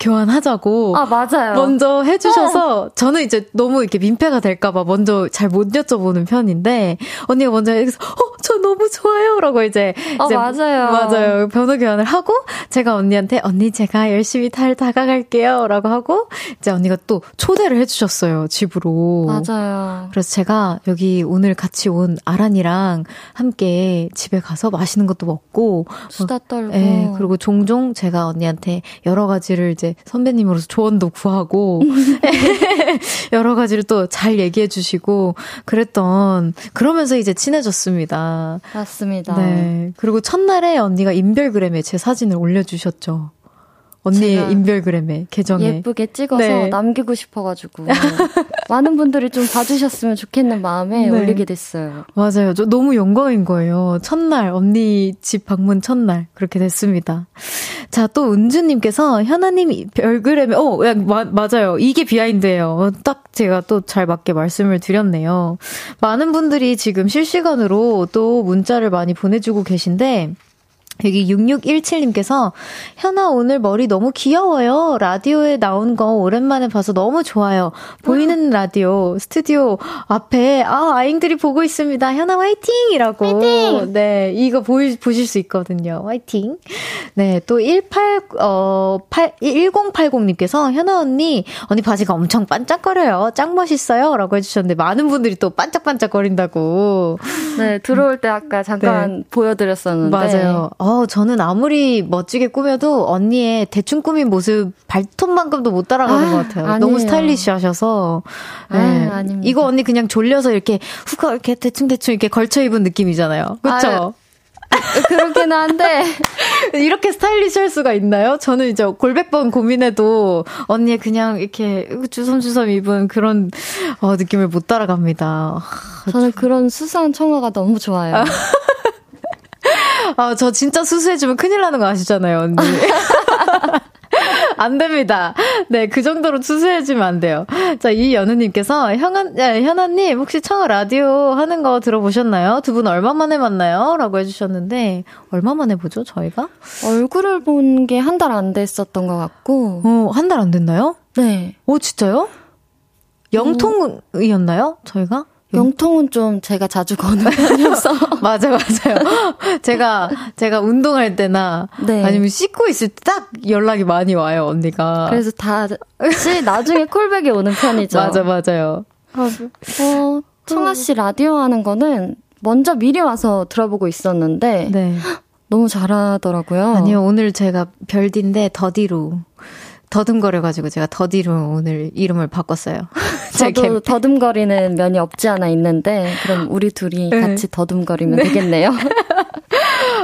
A: 교환하자고
H: 아, 맞아요.
A: 먼저 해주셔서 저는 이제 너무 이렇게 민폐가 될까봐 먼저 잘 못 여쭤보는 편인데 언니가 먼저 여기서 어저 너무 좋아요라고 이제
H: 아,
A: 이제
H: 맞아요.
A: 맞아요 번호 교환을 하고 제가 언니한테 언니 제가 열심히 잘 다가갈게요라고 하고 이제 언니가 또 초대를 해주셨어요 집으로
H: 맞아요.
A: 그래서 제가 여기 오늘 같이 온 아란이랑 함께 집에 가서 맛있는 것도 먹고
H: 수다 떨고.
A: 네, 그리고 종종 제가 언니한테 여러 가지를 이제 선배님으로서 조언도 구하고 여러 가지를 또 잘 얘기해 주시고 그랬던 그러면서 이제 친해졌습니다.
H: 맞습니다.
A: 네. 그리고 첫날에 언니가 인별그램에 제 사진을 올려 주셨죠. 언니의 인별그램에 계정에
H: 예쁘게 찍어서
A: 네.
H: 남기고 싶어가지고 많은 분들이 좀 봐주셨으면 좋겠는 마음에
A: 네.
H: 올리게 됐어요.
A: 맞아요. 저 너무 영광인 거예요. 첫날, 언니 집 방문 첫날. 그렇게 됐습니다. 자, 또 은주님께서 현아님 별그램에, 어, 야, 마, 맞아요. 이게 비하인드예요. 어, 딱 제가 또 잘 맞게 말씀을 드렸네요. 많은 분들이 지금 실시간으로 또 문자를 많이 보내주고 계신데, 여기 6617님께서 현아 오늘 머리 너무 귀여워요. 라디오에 나온 거 오랜만에 봐서 너무 좋아요. 보이는 라디오 스튜디오 앞에 아 아잉들이 보고 있습니다. 현아 화이팅 이라고. 화이팅! 네 이거 보이, 보실 수 있거든요. 화이팅. 네 또 18 어 8 1080님께서 현아 언니 언니 바지가 엄청 반짝거려요. 짱 멋있어요 라고 해주셨는데 많은 분들이 또 반짝반짝거린다고.
H: 네, 들어올 때 아까 잠깐 보여드렸었는데.
A: 맞아요. 어, 저는 아무리 멋지게 꾸며도 언니의 대충 꾸민 모습 발톱만큼도 못 따라가는
H: 아,
A: 것 같아요.
H: 아니에요.
A: 너무 스타일리시 하셔서.
H: 아, 아닙니다.
A: 이거 언니 그냥 졸려서 이렇게 후가 이렇게 대충대충 이렇게 걸쳐 입은 느낌이잖아요. 그쵸?
H: 그렇긴 한데.
A: 이렇게 스타일리시 할 수가 있나요? 저는 이제 골백번 고민해도 언니의 그냥 이렇게 주섬주섬 입은 그런 어, 느낌을 못 따라갑니다.
H: 저는 그런 수수한 청아가 너무 좋아요.
A: 아, 저 진짜 수수해지면 큰일 나는 거 아시잖아요, 언니. 안 됩니다. 네, 그 정도로 수수해지면 안 돼요. 자, 이연우님께서, 현아, 네, 현아님, 혹시 청아 라디오 하는 거 들어보셨나요? 두 분 얼마 만에 만나요? 라고 해주셨는데, 얼마 만에 보죠, 저희가?
H: 얼굴을 본 게 한 달 안 됐었던 것 같고.
A: 어, 한 달 안 됐나요?
H: 네.
A: 오, 진짜요? 영통이었나요? 저희가?
H: 영통은 좀 제가 자주 거는 편이어서.
A: 맞아, 맞아요. 제가, 제가 운동할 때나,
H: 네.
A: 아니면 씻고 있을 때 딱 연락이 많이 와요, 언니가.
H: 그래서 다시 나중에 콜백이 오는 편이죠.
A: 맞아, 맞아요.
H: 어, 청아 씨 라디오 하는 거는 먼저 미리 와서 들어보고 있었는데
A: 네.
H: 너무 잘하더라고요.
A: 아니요, 오늘 제가 별디인데 더디로 더듬거려가지고 제가 더디로 오늘 이름을 바꿨어요. 제
H: 저도
A: 캠-
H: 더듬거리는 면이 없지 않아 있는데 그럼 우리 둘이
A: 네.
H: 같이 더듬거리면 되겠네요.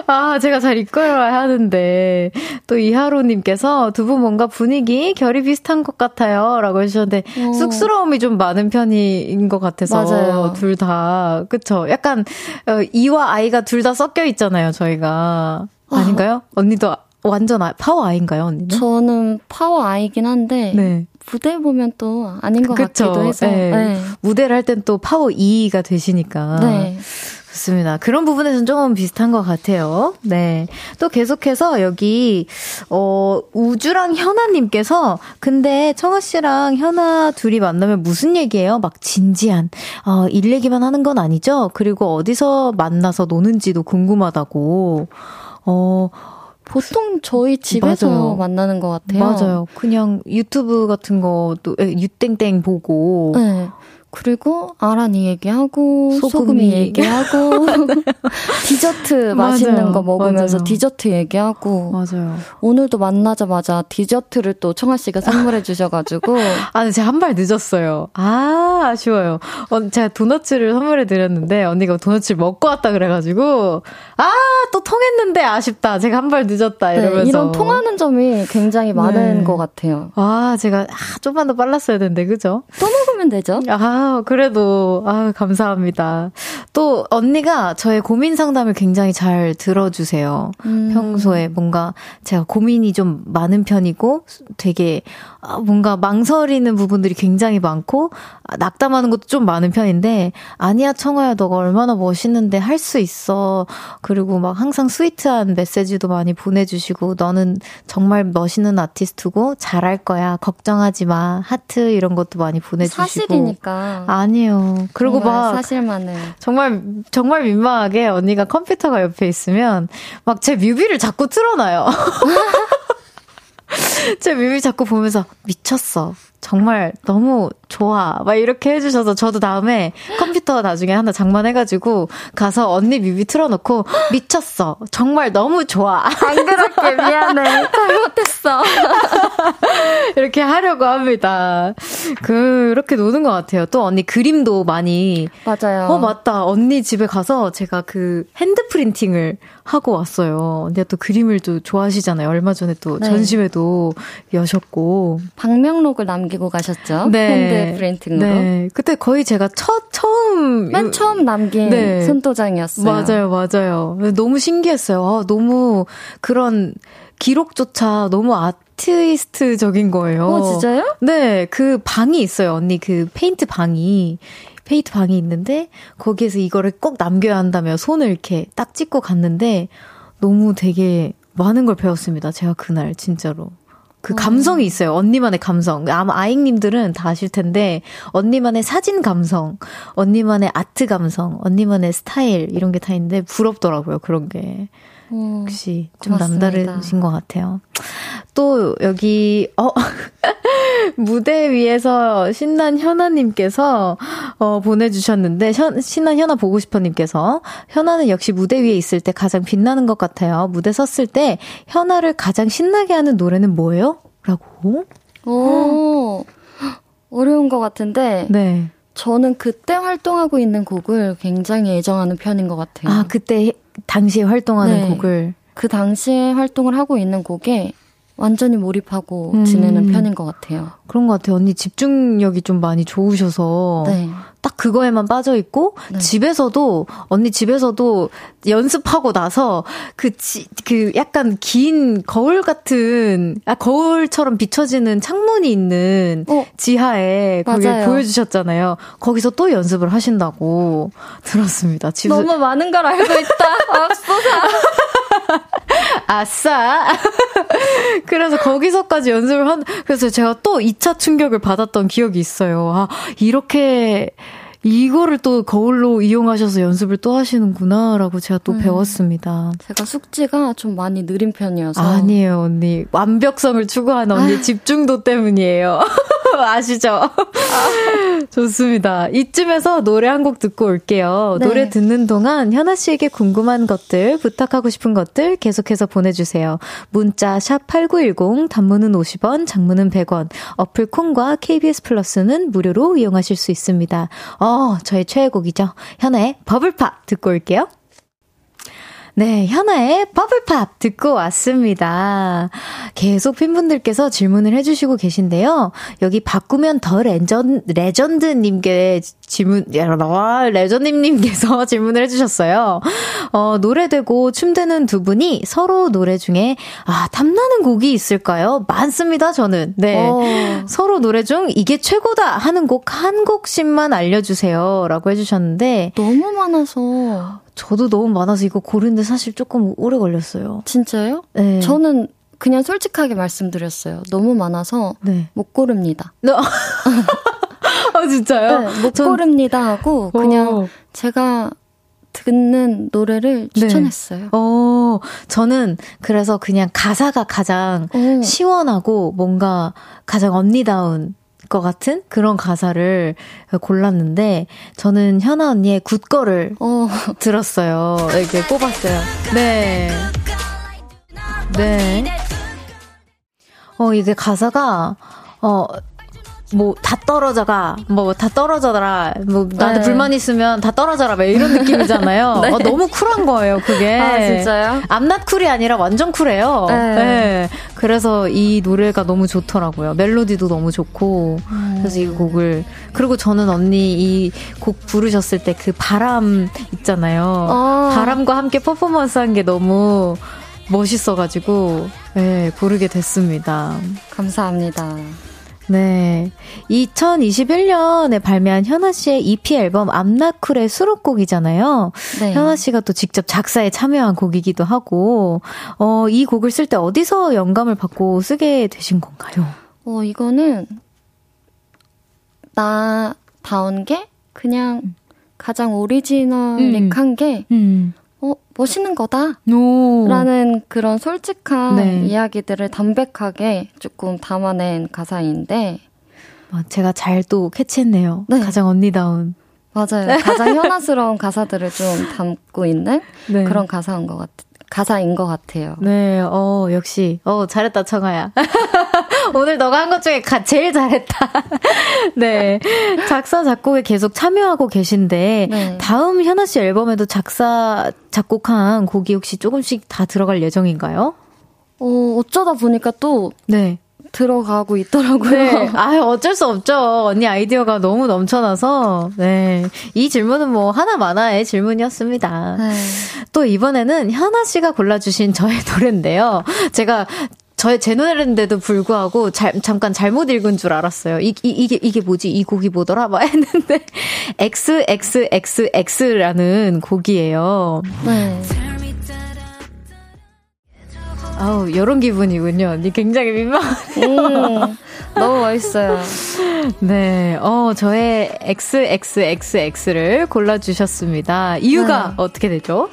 A: 아, 제가 잘 이끌어야 하는데, 또 이하로님께서 두 분 뭔가 분위기, 결이 비슷한 것 같아요. 라고 해주셨는데,
H: 어.
A: 쑥스러움이 좀 많은 편인 것 같아서,
H: 맞아요.
A: 둘 다. 그쵸? 약간, 어, 이와 아이가 둘 다 섞여 있잖아요, 저희가. 아닌가요? 언니도 완전 아- 파워 I인가요, 언니는?
H: 저는 파워 I긴 한데
A: 네.
H: 무대 보면 또 아닌 것
A: 그쵸?
H: 같기도 해서.
A: 네.
H: 네.
A: 무대를 할 땐 또 파워 E가 되시니까.
H: 네.
A: 좋습니다. 그런 부분에서는 조금 비슷한 것 같아요. 네. 또 계속해서 여기, 어, 우주랑 현아님께서, 근데 청아 씨랑 현아 둘이 만나면 무슨 얘기예요? 막 진지한, 어, 일 얘기만 하는 건 아니죠? 그리고 어디서 만나서 노는지도 궁금하다고. 어,
H: 보통 저희 집에서
A: 맞아요.
H: 만나는 것 같아요.
A: 맞아요. 그냥 유튜브 같은 것도, 에, 유땡땡 보고.
H: 네. 그리고 아란이 얘기하고
A: 소금이
H: 소금이, 얘기하고 디저트 맛있는
A: 맞아요.
H: 거 먹으면서
A: 맞아요.
H: 디저트 얘기하고
A: 맞아요.
H: 오늘도 만나자마자 디저트를 또 청아 씨가 선물해 주셔가지고
A: 아, 근데 제가 한 발 늦었어요. 아, 아쉬워요. 어, 제가 도너츠를 선물해 드렸는데, 언니가 도너츠를 먹고 왔다 그래가지고, 아, 또 통했는데 아쉽다. 제가 한 발 늦었다.
H: 네,
A: 이러면서.
H: 이런 통하는 점이 굉장히 많은
A: 네.
H: 것 같아요.
A: 아, 제가, 아, 좀만 더 빨랐어야 되는데, 그죠?
H: 또먹 으면 되죠?
A: 아, 그래도, 아, 감사합니다. 또, 언니가 저의 고민 상담을 굉장히 잘 들어주세요.
H: 음.
A: 평소에 뭔가 제가 고민이 좀 많은 편이고 되게 아, 뭔가 망설이는 부분들이 굉장히 많고 아, 낙담하는 것도 좀 많은 편인데 아니야 청아야 너가 얼마나 멋있는데 할 수 있어 그리고 막 항상 스위트한 메시지도 많이 보내주시고 너는 정말 멋있는 아티스트고 잘할 거야 걱정하지 마 하트 이런 것도 많이 보내주시고
H: 사실이니까.
A: 아니에요 그리고 막
H: 사실만을.
A: 정말 정말 민망하게 언니가 컴퓨터가 옆에 있으면 막 제 뮤비를 자꾸 틀어놔요. 제 뮤비 자꾸 보면서 미쳤어. 정말 너무 좋아. 막 이렇게 해주셔서 저도 다음에 컴퓨터 나중에 하나 장만해가지고 가서 언니 뮤비 틀어놓고 미쳤어. 정말 너무 좋아.
H: 안 그렇게 미안해. 잘못했어.
A: 이렇게 하려고 합니다. 그렇게 노는 것 같아요. 또 언니 그림도 많이
H: 맞아요.
A: 어, 맞다. 언니 집에 가서 제가 그 핸드 프린팅을 하고 왔어요. 언니가 또 그림을 또 좋아하시잖아요. 얼마 전에 또
H: 네.
A: 전시회도 여셨고.
H: 방명록을 남기고 가셨죠?
A: 네.
H: 핸드 프린팅으로.
A: 네. 그때 거의 제가 첫, 처음.
H: 맨 처음 남긴
A: 네.
H: 손도장이었어요.
A: 맞아요, 맞아요. 너무 신기했어요. 아, 너무 그런 기록조차 너무 아티스트적인 거예요.
H: 어, 진짜요?
A: 네, 그 방이 있어요. 언니 그 페인트 방이. 페인트 방이 있는데 거기에서 이거를 꼭 남겨야 한다며 손을 이렇게 딱 찍고 갔는데 너무 되게 많은 걸 배웠습니다. 제가 그날 진짜로. 그 감성이 있어요. 언니만의 감성. 아마 아잉님들은 다 아실 텐데, 언니만의 사진 감성, 언니만의 아트 감성, 언니만의 스타일, 이런 게 다 있는데, 부럽더라고요, 그런 게.
H: 어,
A: 역시 좀
H: 고맙습니다.
A: 남다르신 것 같아요. 또 여기 어 무대 위에서 신난 현아님께서 어 보내주셨는데 현, 신난 현아 보고 싶어님께서 현아는 역시 무대 위에 있을 때 가장 빛나는 것 같아요. 무대 섰을 때 현아를 가장 신나게 하는 노래는 뭐예요? 라고.
H: 오, 어려운 것 같은데
A: 네.
H: 저는 그때 활동하고 있는 곡을 굉장히 애정하는 편인 것 같아요.
A: 아 그때 당시에 활동하는
H: 네.
A: 곡을
H: 그 당시에 활동을 하고 있는 곡에 완전히 몰입하고
A: 음.
H: 지내는 편인 것 같아요.
A: 그런 것 같아요. 언니 집중력이 좀 많이 좋으셔서
H: 네.
A: 딱 그거에만 빠져 있고
H: 네.
A: 집에서도 언니 집에서도 연습하고 나서 그, 지, 그 약간 긴 거울 같은 아 거울처럼 비춰지는 창문이 있는
H: 어.
A: 지하에 거기
H: 맞아요.
A: 보여주셨잖아요. 거기서 또 연습을 하신다고 들었습니다. 집에
H: 너무 많은 걸 알고 있다. 앞서서.
A: 아싸. 그래서 거기서까지 연습을 한, 그래서 제가 또 2차 충격을 받았던 기억이 있어요. 아, 이렇게 이거를 또 거울로 이용하셔서 연습을 또 하시는구나라고 제가 또
H: 음.
A: 배웠습니다.
H: 제가 숙지가 좀 많이 느린 편이어서.
A: 아니에요, 언니. 완벽성을 추구하는 언니 집중도 때문이에요. 아시죠? 좋습니다. 이쯤에서 노래 한 곡 듣고 올게요.
H: 네.
A: 노래 듣는 동안 현아 씨에게 궁금한 것들, 부탁하고 싶은 것들 계속해서 보내주세요. 문자 샵 8910, 단문은 50원, 장문은 100원, 어플 콩과 KBS 플러스는 무료로 이용하실 수 있습니다. 어, 저의 최애곡이죠. 현아의 버블팝 듣고 올게요. 네, 현아의 버블팝 듣고 왔습니다. 계속 팬분들께서 질문을 해주시고 계신데요. 여기 바꾸면 더 레전, 레전드님께 질문, 와, 레전드님께서 질문을 해주셨어요. 어, 노래되고 춤되는 두 분이 서로 노래 중에, 아, 탐나는 곡이 있을까요? 많습니다, 저는. 네.
H: 어.
A: 서로 노래 중 이게 최고다 하는 곡 한 곡씩만 알려주세요. 라고 해주셨는데,
H: 너무 많아서.
A: 저도 너무 많아서 이거 고르는데 사실 조금 오래 걸렸어요.
H: 진짜요?
A: 네.
H: 저는 그냥 솔직하게 말씀드렸어요. 너무 많아서
A: 네.
H: 못 고릅니다.
A: 아, 진짜요?
H: 네, 못
A: 전-
H: 고릅니다 하고 그냥
A: 어.
H: 제가 듣는 노래를
A: 네.
H: 추천했어요.
A: 어, 저는 그래서 그냥 가사가 가장
H: 어.
A: 시원하고 뭔가 가장 언니다운 것 같은 그런 가사를 골랐는데 저는 현아 언니의 굿거를
H: 어.
A: 들었어요. 이렇게 뽑았어요. 네. 네. 어, 이게 가사가, 어, 뭐, 다 떨어져가, 뭐, 다 떨어져라, 뭐, 나한테
H: 네.
A: 불만 있으면 다 떨어져라, 막 이런 느낌이잖아요.
H: 네.
A: 어, 너무 쿨한 거예요, 그게.
H: 아, 진짜요?
A: 암낫 쿨이 아니라 완전 쿨해요.
H: 네.
A: 네. 그래서 이 노래가 너무 좋더라고요. 멜로디도 너무 좋고. 그래서 이 곡을. 그리고 저는 언니 이 곡 부르셨을 때 그 바람 있잖아요.
H: 아.
A: 바람과 함께 퍼포먼스 한 게 너무 멋있어가지고, 네, 고르게 됐습니다.
H: 감사합니다.
A: 네. 2021년에 발매한 현아 씨의 EP 앨범 암나쿨의 수록곡이잖아요.
H: 네.
A: 현아 씨가 또 직접 작사에 참여한 곡이기도 하고, 어, 이 곡을 쓸 때 어디서 영감을 받고 쓰게 되신 건가요?
H: 어, 이거는 나 다운 게 그냥 가장 오리지널릭한 게
A: 음.
H: 어, 멋있는 거다.
A: 오.
H: 라는 그런 솔직한
A: 네.
H: 이야기들을 담백하게 조금 담아낸 가사인데
A: 아, 제가 잘 또 캐치했네요.
H: 네.
A: 가장 언니다운.
H: 맞아요. 가장 현아스러운 가사들을 좀 담고 있는
A: 네.
H: 그런 가사인 것 같, 가사인 것 같아요.
A: 네, 어, 역시. 어, 잘했다, 청아야. 오늘 너가 한 것 중에 가, 제일 잘했다. 네. 작사, 작곡에 계속 참여하고 계신데,
H: 네.
A: 다음 현아 씨 앨범에도 작사, 작곡한 곡이 혹시 조금씩 다 들어갈 예정인가요?
H: 어, 어쩌다 보니까 또
A: 네.
H: 들어가고 있더라고요.
A: 네. 아 어쩔 수 없죠. 언니 아이디어가 너무 넘쳐나서, 네. 이 질문은 뭐 하나만화의 질문이었습니다.
H: 네.
A: 또 이번에는 현아 씨가 골라주신 저의 노래인데요. 제가 저의 제 노래인데도 불구하고 잘, 잠깐 잘못 읽은 줄 알았어요. 이, 이, 이게, 이게 뭐지? 이 곡이 뭐더라? 막 했는데, XXXX라는 곡이에요.
H: 네.
A: 아우, 이런 기분이군요. 언니 굉장히 민망.
H: 음, 너무 멋있어요.
A: 네, 어, 저의 XXXX를 골라주셨습니다. 이유가
H: 네.
A: 어떻게 되죠?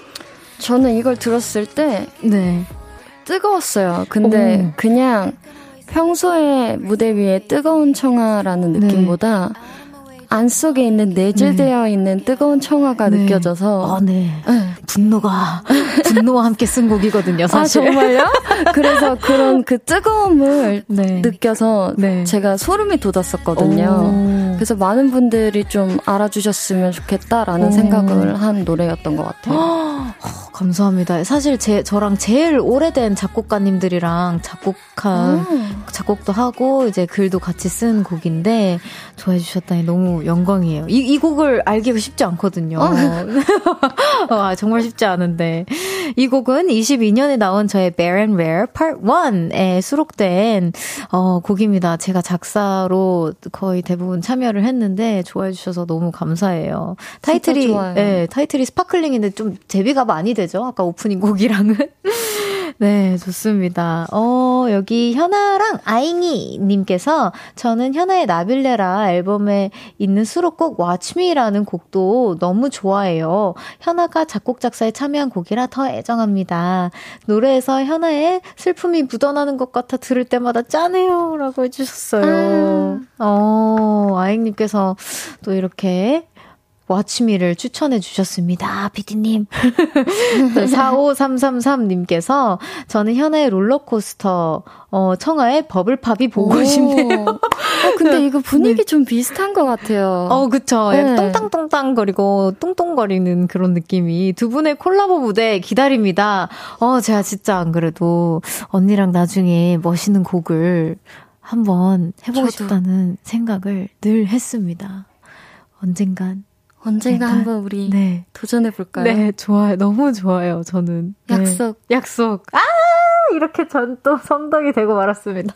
H: 저는 이걸 들었을 때
A: 네.
H: 뜨거웠어요. 근데
A: 오.
H: 그냥 평소에 무대 위에 뜨거운 청아라는
A: 네.
H: 느낌보다 안 속에 있는 내재되어 있는 뜨거운 청아가
A: 네.
H: 느껴져서
A: 아, 네.
H: 네.
A: 분노가, 분노와 함께 쓴 곡이거든요,
H: 아
A: 사실.
H: 정말요? 그래서 그런 그 뜨거움을
A: 네.
H: 느껴서
A: 네.
H: 제가 소름이 돋았었거든요.
A: 오.
H: 그래서 많은 분들이 좀 알아주셨으면 좋겠다라는
A: 오.
H: 생각을 한 노래였던 것 같아요.
A: 어, 감사합니다. 사실 제, 저랑 제일 오래된 작곡가님들이랑 작곡한,
H: 음.
A: 작곡도 하고, 이제 글도 같이 쓴 곡인데, 좋아해 주셨다니 너무 영광이에요. 이, 이 곡을 알기가 쉽지 않거든요. 아, 정말 쉽지 않은데. 이 곡은 22년에 나온 저의 Bear and Rare Part 1에 수록된, 어, 곡입니다. 제가 작사로 거의 대부분 참여 를 했는데, 좋아해 주셔서 너무 감사해요. 타이틀이. 예, 타이틀이 스파클링인데 좀 대비가 많이 되죠? 아까 오프닝 곡이랑은. 네, 좋습니다. 어, 여기 현아랑 아잉이님께서 저는 현아의 나빌레라 앨범에 있는 수록곡 Me라는 곡도 너무 좋아해요. 현아가 작곡, 작사에 참여한 곡이라 더 애정합니다. 노래에서 현아의 슬픔이 묻어나는 것 같아 들을 때마다 짠해요. 라고 해주셨어요. 아. 어, 아잉님께서 또 이렇게 와치미를 추천해 주셨습니다. 피디님. 45333님께서 저는 현아의 롤러코스터, 어, 청아의 버블팝이 보고 오. 싶네요. 어,
H: 근데 이거 분위기 네. 좀 비슷한 것 같아요.
A: 어, 그쵸. 네. 똥땅똥땅 거리고 똥똥거리는 그런 느낌이 두 분의 콜라보 무대 기다립니다. 어, 제가 진짜 안 그래도 언니랑 나중에 멋있는 곡을 한번 해보고 저도. 싶다는 생각을 늘 했습니다. 언젠간
H: 언젠가 약간, 한번 우리 네. 도전해 볼까요?
A: 네, 좋아요. 너무 좋아요. 저는
H: 네. 약속.
A: 네. 약속. 아! 이렇게 전또 성덕이 되고 말았습니다.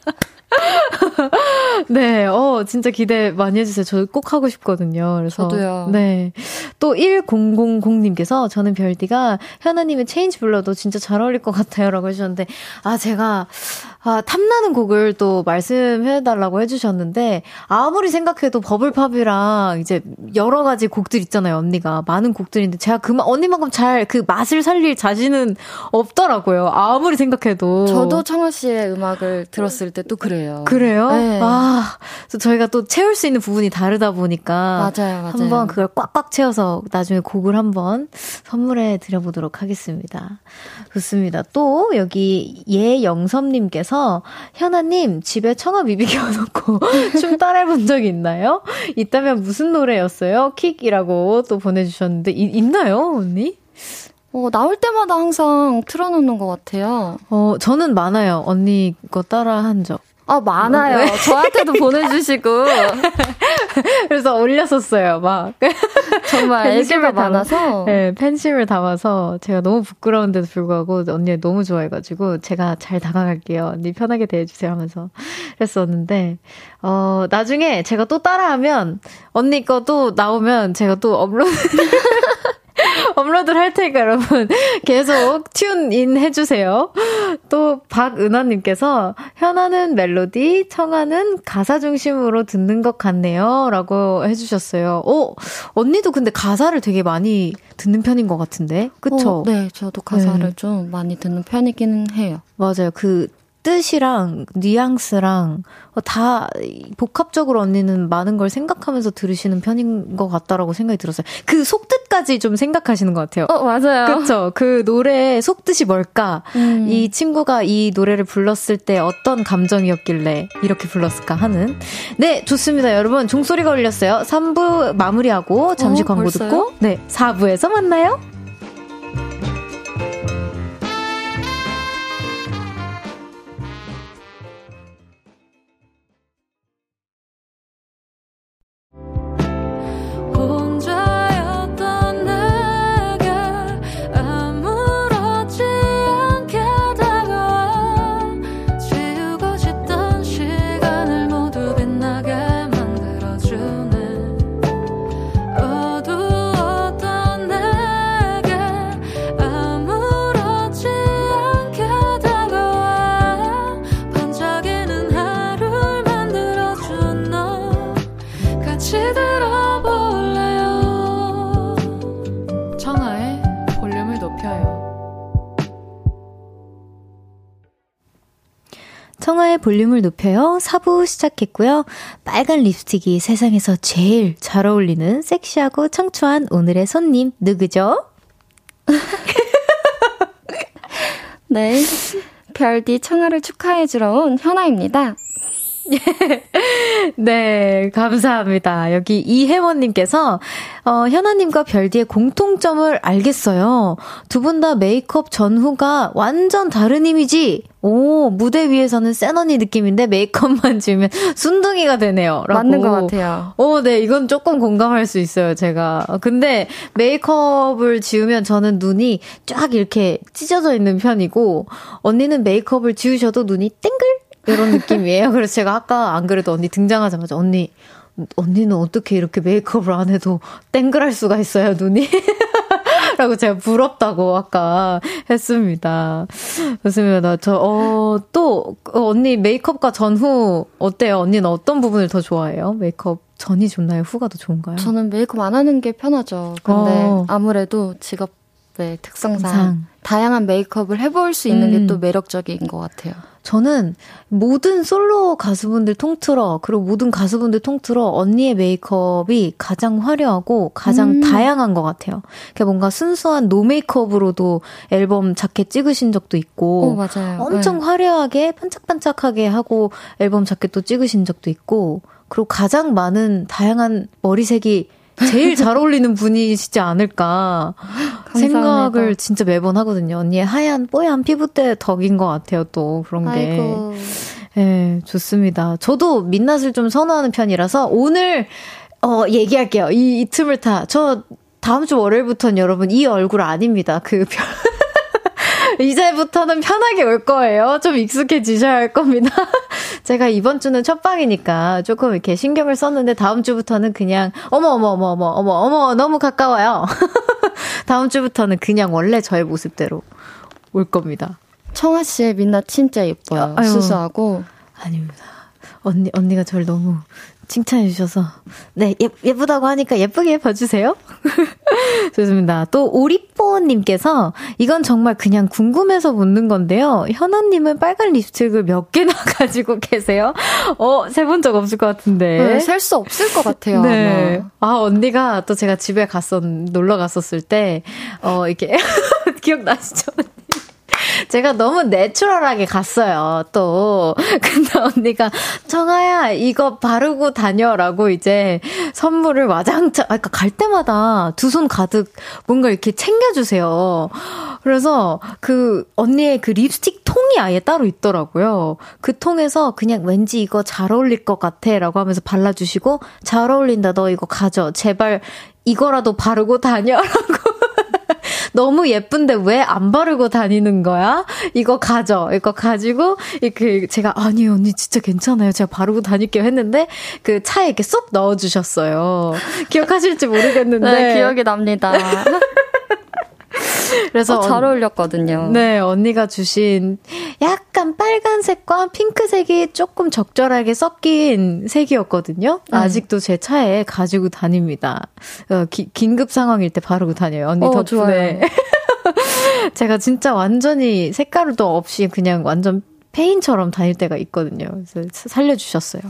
A: 네, 어, 진짜 기대 많이 해주세요. 저 꼭 하고 싶거든요. 그래서.
H: 저도요.
A: 네. 또 1000님께서 저는 별디가 현아님의 체인지 불러도 진짜 잘 어울릴 것 같아요. 라고 해주셨는데, 아, 제가, 아, 탐나는 곡을 또 말씀해달라고 해주셨는데, 아무리 생각해도 버블팝이랑 이제 여러 가지 곡들 있잖아요, 언니가. 많은 곡들인데, 제가 그, 언니만큼 잘 그 맛을 살릴 자신은 없더라고요. 아무리 생각해도.
H: 저도 청아 씨의 음악을 들었을 때 또 그래요.
A: 그래요? 네. 아, 저희가 또 채울 수 있는 부분이 다르다 보니까.
H: 맞아요, 맞아요.
A: 한번 그걸 꽉꽉 채워서 나중에 곡을 한번 선물해 드려보도록 하겠습니다. 좋습니다. 또 여기 예영섭님께서 현아님 집에 비비 켜놓고 춤 따라해본 적 있나요? 있다면 무슨 노래였어요? 킥이라고 또 보내주셨는데 이, 있나요, 언니?
H: 어, 나올 때마다 항상 틀어놓는 것 같아요.
A: 어, 저는 많아요. 언니 거 따라 한 적.
H: 아, 많아요. 네. 저한테도 보내주시고.
A: 그래서 올렸었어요, 막.
H: 정말 애기가 많아서.
A: 네, 팬심을 담아서 제가 너무 부끄러운데도 불구하고 언니 너무 좋아해가지고 제가 잘 다가갈게요. 언니 편하게 대해주세요 하면서 그랬었는데, 어, 나중에 제가 또 따라하면 언니 거도 나오면 제가 또 업로드. 업로드를 할 테니까 여러분 계속 tune in 해주세요. 또 박은하님께서 현아는 멜로디, 청아는 가사 중심으로 듣는 것 같네요. 라고 해주셨어요. 오, 언니도 근데 가사를 되게 많이 듣는 편인 것 같은데? 그쵸?
H: 어, 네, 저도 가사를 네. 좀 많이 듣는 편이기는 해요.
A: 맞아요. 그 뜻이랑 뉘앙스랑 다 복합적으로 언니는 많은 걸 생각하면서 들으시는 편인 것 같다라고 생각이 들었어요. 그 속뜻까지 좀 생각하시는 것 같아요.
H: 어, 맞아요.
A: 그쵸. 그 노래의 속뜻이 뭘까? 음. 이 친구가 이 노래를 불렀을 때 어떤 감정이었길래 이렇게 불렀을까 하는. 네, 좋습니다. 여러분. 종소리가 울렸어요. 3부 마무리하고 잠시 어, 광고 벌써요? 듣고, 네, 4부에서 만나요. 볼륨을 높여요. 4부 시작했고요. 빨간 립스틱이 세상에서 제일 잘 어울리는 섹시하고 청초한 오늘의 손님 누구죠?
H: 네. 별디 청하를 축하해주러 온 현아입니다.
A: 네, 감사합니다. 여기 이혜원님께서, 어, 현아님과 별디의 공통점을 알겠어요. 두 분 다 메이크업 전후가 완전 다른 이미지. 오, 무대 위에서는 센 언니 느낌인데 메이크업만 지으면 순둥이가 되네요. 라고.
H: 맞는 것 같아요.
A: 오, 네, 이건 조금 공감할 수 있어요, 제가. 근데 메이크업을 지우면 저는 눈이 쫙 이렇게 찢어져 있는 편이고, 언니는 메이크업을 지우셔도 눈이 땡글? 이런 느낌이에요. 그래서 제가 아까 안 그래도 언니 등장하자마자 언니 언니는 어떻게 이렇게 메이크업을 안 해도 땡글할 수가 있어요, 눈이? 하셨다고 제가 부럽다고 아까 했습니다. 좋습니다. 저, 어, 또, 어, 언니 메이크업과 전후 어때요? 언니는 어떤 부분을 더 좋아해요? 메이크업 전이 좋나요? 후가 더 좋은가요?
H: 저는 메이크업 안 하는 게 편하죠. 근데
A: 어.
H: 아무래도 직업의 특성상
A: 특성.
H: 다양한 메이크업을 해볼 수 있는 게
A: 음.
H: 또 매력적인 것 같아요.
A: 저는 모든 솔로 가수분들 통틀어 그리고 모든 가수분들 통틀어 언니의 메이크업이 가장 화려하고 가장
H: 음.
A: 다양한 것 같아요. 그러니까 뭔가 순수한 no 메이크업으로도 앨범 자켓 찍으신 적도 있고
H: 오, 맞아요.
A: 엄청
H: 네.
A: 화려하게 반짝반짝하게 하고 앨범 자켓도 찍으신 적도 있고 그리고 가장 많은 다양한 머리색이 제일 잘 어울리는 분이시지 않을까 생각을 진짜 매번 하거든요. 언니의 하얀 뽀얀 피부 때 덕인 것 같아요. 또 그런 게.
H: 아이고.
A: 예, 좋습니다. 저도 민낯을 좀 선호하는 편이라서 오늘 어 얘기할게요. 이, 이 틈을 타. 저 다음 주 월요일부터는 여러분 이 얼굴 아닙니다. 그 편. 이제부터는 편하게 올 거예요. 좀 익숙해지셔야 할 겁니다. 제가 이번 주는 첫 방이니까 조금 이렇게 신경을 썼는데 다음 주부터는 그냥 어머 어머 어머 어머 어머 어머 너무 가까워요. 다음 주부터는 그냥 원래 저의 모습대로 올 겁니다.
H: 청아 씨의 민낯 진짜 예뻐요.
A: 아유.
H: 수수하고.
A: 아닙니다. 언니, 언니가 저를 너무 칭찬해 주셔서. 네, 예, 예쁘다고 하니까 예쁘게 봐주세요. 좋습니다. 또, 오리뽀님께서, 이건 정말 그냥 궁금해서 묻는 건데요. 현아님은 빨간 립스틱을 몇 개나 가지고 계세요? 어, 세본 적 없을 것 같은데.
H: 네, 셀수 없을 것 같아요.
A: 네.
H: 아마.
A: 아, 언니가 또 제가 집에 갔었, 놀러 갔었을 때, 어, 이렇게, 기억나시죠? 제가 너무 내추럴하게 갔어요, 또. 근데 언니가, 청아야, 이거 바르고 다녀라고 이제 선물을 와장창, 아, 그러니까 갈 때마다 두 손 가득 뭔가 이렇게 챙겨주세요. 그래서 그 언니의 그 립스틱 통이 아예 따로 있더라고요. 그 통에서 그냥 왠지 이거 잘 어울릴 것 같아 라고 하면서 발라주시고, 잘 어울린다, 너 이거 가져. 제발 이거라도 바르고 다녀라고. 너무 예쁜데 왜 안 바르고 다니는 거야? 이거 가져. 이거 가지고, 이렇게 제가, 아니, 언니 진짜 괜찮아요. 제가 바르고 다닐게요 했는데, 그 차에 이렇게 쏙 넣어 주셨어요. 기억하실지 모르겠는데.
H: 네, 기억이 납니다.
A: 그래서.
H: 어, 잘
A: 언-
H: 어울렸거든요.
A: 네, 언니가 주신 약간 빨간색과 핑크색이 조금 적절하게 섞인 색이었거든요.
H: 네.
A: 아직도 제 차에 가지고 다닙니다. 어, 기- 긴급 상황일 때 바르고 다녀요. 언니
H: 어,
A: 덕분에. 제가 진짜 완전히 색가루도 없이 그냥 완전 폐인처럼 다닐 때가 있거든요. 그래서 살려주셨어요.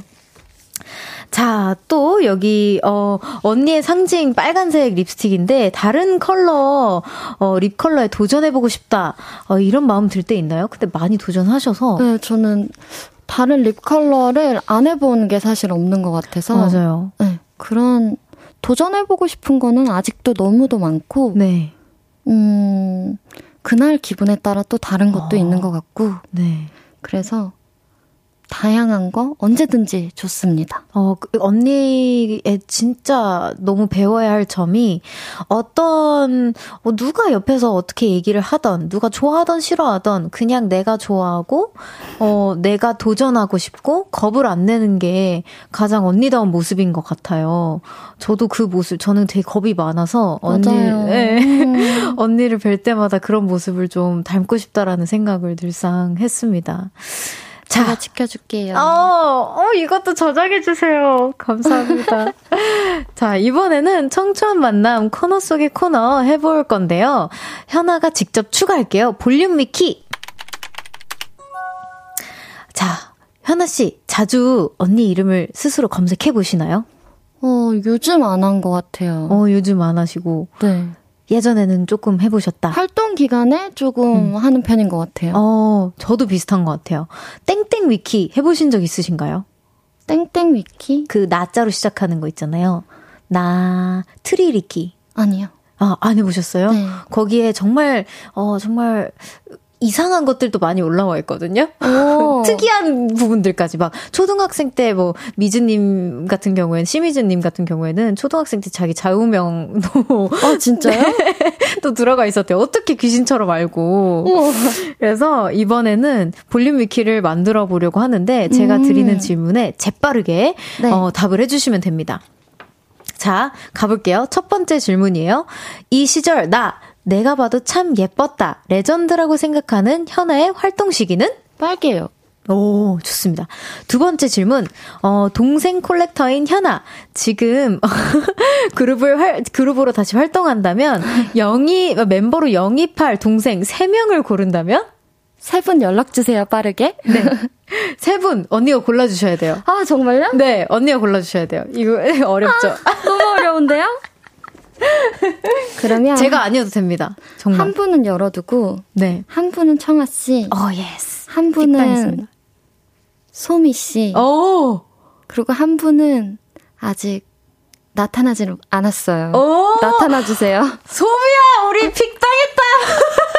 A: 자, 또 여기 어 언니의 상징 빨간색 립스틱인데 다른 컬러 어 립 컬러에 도전해 보고 싶다. 어 이런 마음 들 때 있나요? 근데 많이 도전하셔서
H: 네, 저는 다른 립 컬러를 안 해본 게 사실 없는 것 같아서.
A: 맞아요.
H: 네, 그런 도전해보고 싶은 거는 아직도 너무도 많고,
A: 네.
H: 음, 그날 기분에 따라 또 다른 것도
A: 어.
H: 있는 것 같고,
A: 네.
H: 그래서 다양한 거 언제든지 좋습니다.
A: 어, 그 언니의 진짜 너무 배워야 할 점이 어떤, 어, 누가 옆에서 어떻게 얘기를 하던, 누가 좋아하던 싫어하던, 그냥 내가 좋아하고, 어, 내가 도전하고 싶고, 겁을 안 내는 게 가장 언니다운 모습인 것 같아요. 저도 그 모습, 저는 되게 겁이 많아서, 언니.
H: 음.
A: 언니를 뵐 때마다 그런 모습을 좀 닮고 싶다라는 생각을 늘상 했습니다.
H: 제가
A: 자,
H: 지켜줄게요.
A: 어, 어, 이것도 저장해주세요. 감사합니다. 자, 이번에는 청초한 만남 코너 속의 코너 해볼 건데요. 현아가 직접 추가할게요. 볼륨 위키. 자, 현아씨, 자주 언니 이름을 스스로 검색해 보시나요?
H: 어, 요즘 안 한 것 같아요.
A: 어, 요즘 안 하시고.
H: 네.
A: 예전에는 조금 해보셨다.
H: 활동 기간에 조금 하는 편인 것 같아요.
A: 어, 저도 비슷한 것 같아요. 땡땡 위키 해보신 적 있으신가요?
H: 땡땡 위키?
A: 그 나자로 시작하는 거 있잖아요. 나 트리위키.
H: 아니요.
A: 아, 안 해보셨어요?
H: 네.
A: 거기에 정말, 어, 정말 이상한 것들도 많이 올라와 있거든요.
H: 오.
A: 특이한 부분들까지 막 초등학생 때 뭐 미즈님 같은 경우에는 심미즈님 같은 경우에는 초등학생 때 자기 좌우명도
H: 아, 진짜요?
A: 또 들어가 있었대요. 어떻게 귀신처럼 알고.
H: 우와.
A: 그래서 이번에는 볼륨 위키를 만들어 보려고 하는데 제가
H: 음.
A: 드리는 질문에 재빠르게
H: 네.
A: 어, 답을 해주시면 됩니다. 자, 가볼게요. 첫 번째 질문이에요. 이 시절 나 내가 봐도 참 예뻤다. 레전드라고 생각하는 현아의 활동 시기는?
H: 빨개요.
A: 오, 좋습니다. 두 번째 질문. 어, 동생 콜렉터인 현아. 지금 그룹을 활, 그룹으로 다시 활동한다면 영이 멤버로 영입할 동생 3명을 고른다면
H: 세 분 연락 주세요, 빠르게.
A: 네. 세 분 언니가 골라 주셔야 돼요.
H: 아, 정말요?
A: 네, 언니가 골라 주셔야 돼요. 이거 어렵죠.
H: 너무 어려운데요? 그러면
A: 제가 아니어도 됩니다. 정말.
H: 한 분은 열어두고
A: 네.
H: 한 분은 청아 씨,
A: 어, yes.
H: 한 분은. 소미 씨,
A: 오!
H: 그리고 한 분은 아직 나타나지 않았어요.
A: 오!
H: 나타나 주세요.
A: 소미야, 우리 pick 당했다!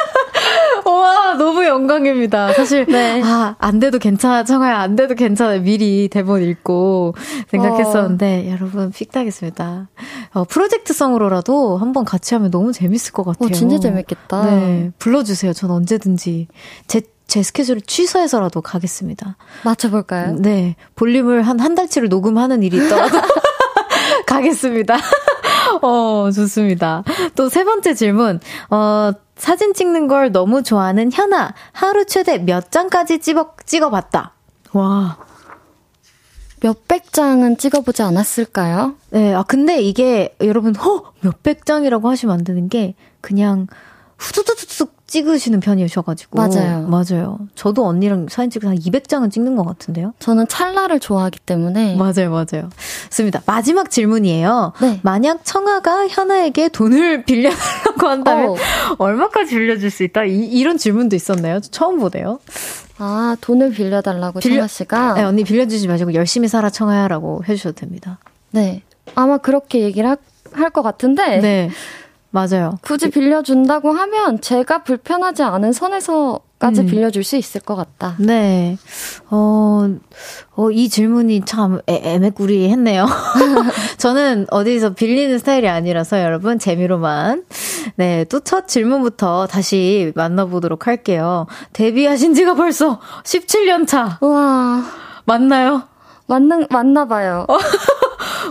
A: 와, 너무 영광입니다. 사실,
H: 네.
A: 아, 안 돼도 괜찮아, 청아야, 안 돼도 괜찮아. 미리 대본 읽고 생각했었는데, 여러분, 픽 당했습니다. 어, 프로젝트성으로라도 한번 같이 하면 너무 재밌을 것 같아요.
H: 오, 진짜 재밌겠다.
A: 네. 불러주세요. 전 언제든지. 제, 제 스케줄을 취소해서라도 가겠습니다.
H: 맞춰볼까요?
A: 네. 볼륨을 한 한 달치를 녹음하는 일이 있더라도 가겠습니다. 어, 좋습니다. 또 세 번째 질문. 어, 사진 찍는 걸 너무 좋아하는 현아. 하루 최대 몇 장까지 찍어, 찍어봤다. 와.
H: 몇백 장은 찍어보지 않았을까요?
A: 네, 아, 근데 이게 여러분, 허! 몇백 장이라고 하시면 안 되는 게 그냥 후두두둑 찍으시는 편이셔가지고.
H: 맞아요.
A: 맞아요. 저도 언니랑 사진 찍으면 한 200장은 찍는 것 같은데요?
H: 저는 찰나를 좋아하기 때문에
A: 맞아요, 맞아요. 좋습니다. 마지막 질문이에요.
H: 네.
A: 만약 청아가 현아에게 돈을 빌려달라고 한다면
H: 어.
A: 얼마까지 빌려줄 수 있다? 이, 이런 질문도 있었나요? 저 처음 보네요.
H: 아 돈을 빌려달라고
A: 빌려-
H: 청아 씨가
A: 네, 언니 빌려주지 마시고 열심히 살아 청아야라고 해주셔도 됩니다.
H: 네 아마 그렇게 얘기를 할 것 같은데
A: 네, 맞아요.
H: 굳이 빌려준다고 하면 제가 불편하지 않은 선에서 까지
A: 음.
H: 빌려줄 수 있을 것 같다.
A: 네, 어, 어, 이 질문이 참 애, 애매꾸리 했네요. 저는 어디서 빌리는 스타일이 아니라서 여러분 재미로만. 네, 또 첫 질문부터 다시 만나보도록 할게요. 데뷔하신 지가 벌써 17년 차.
H: 우와
A: 맞나요?
H: 맞는 맞나 봐요.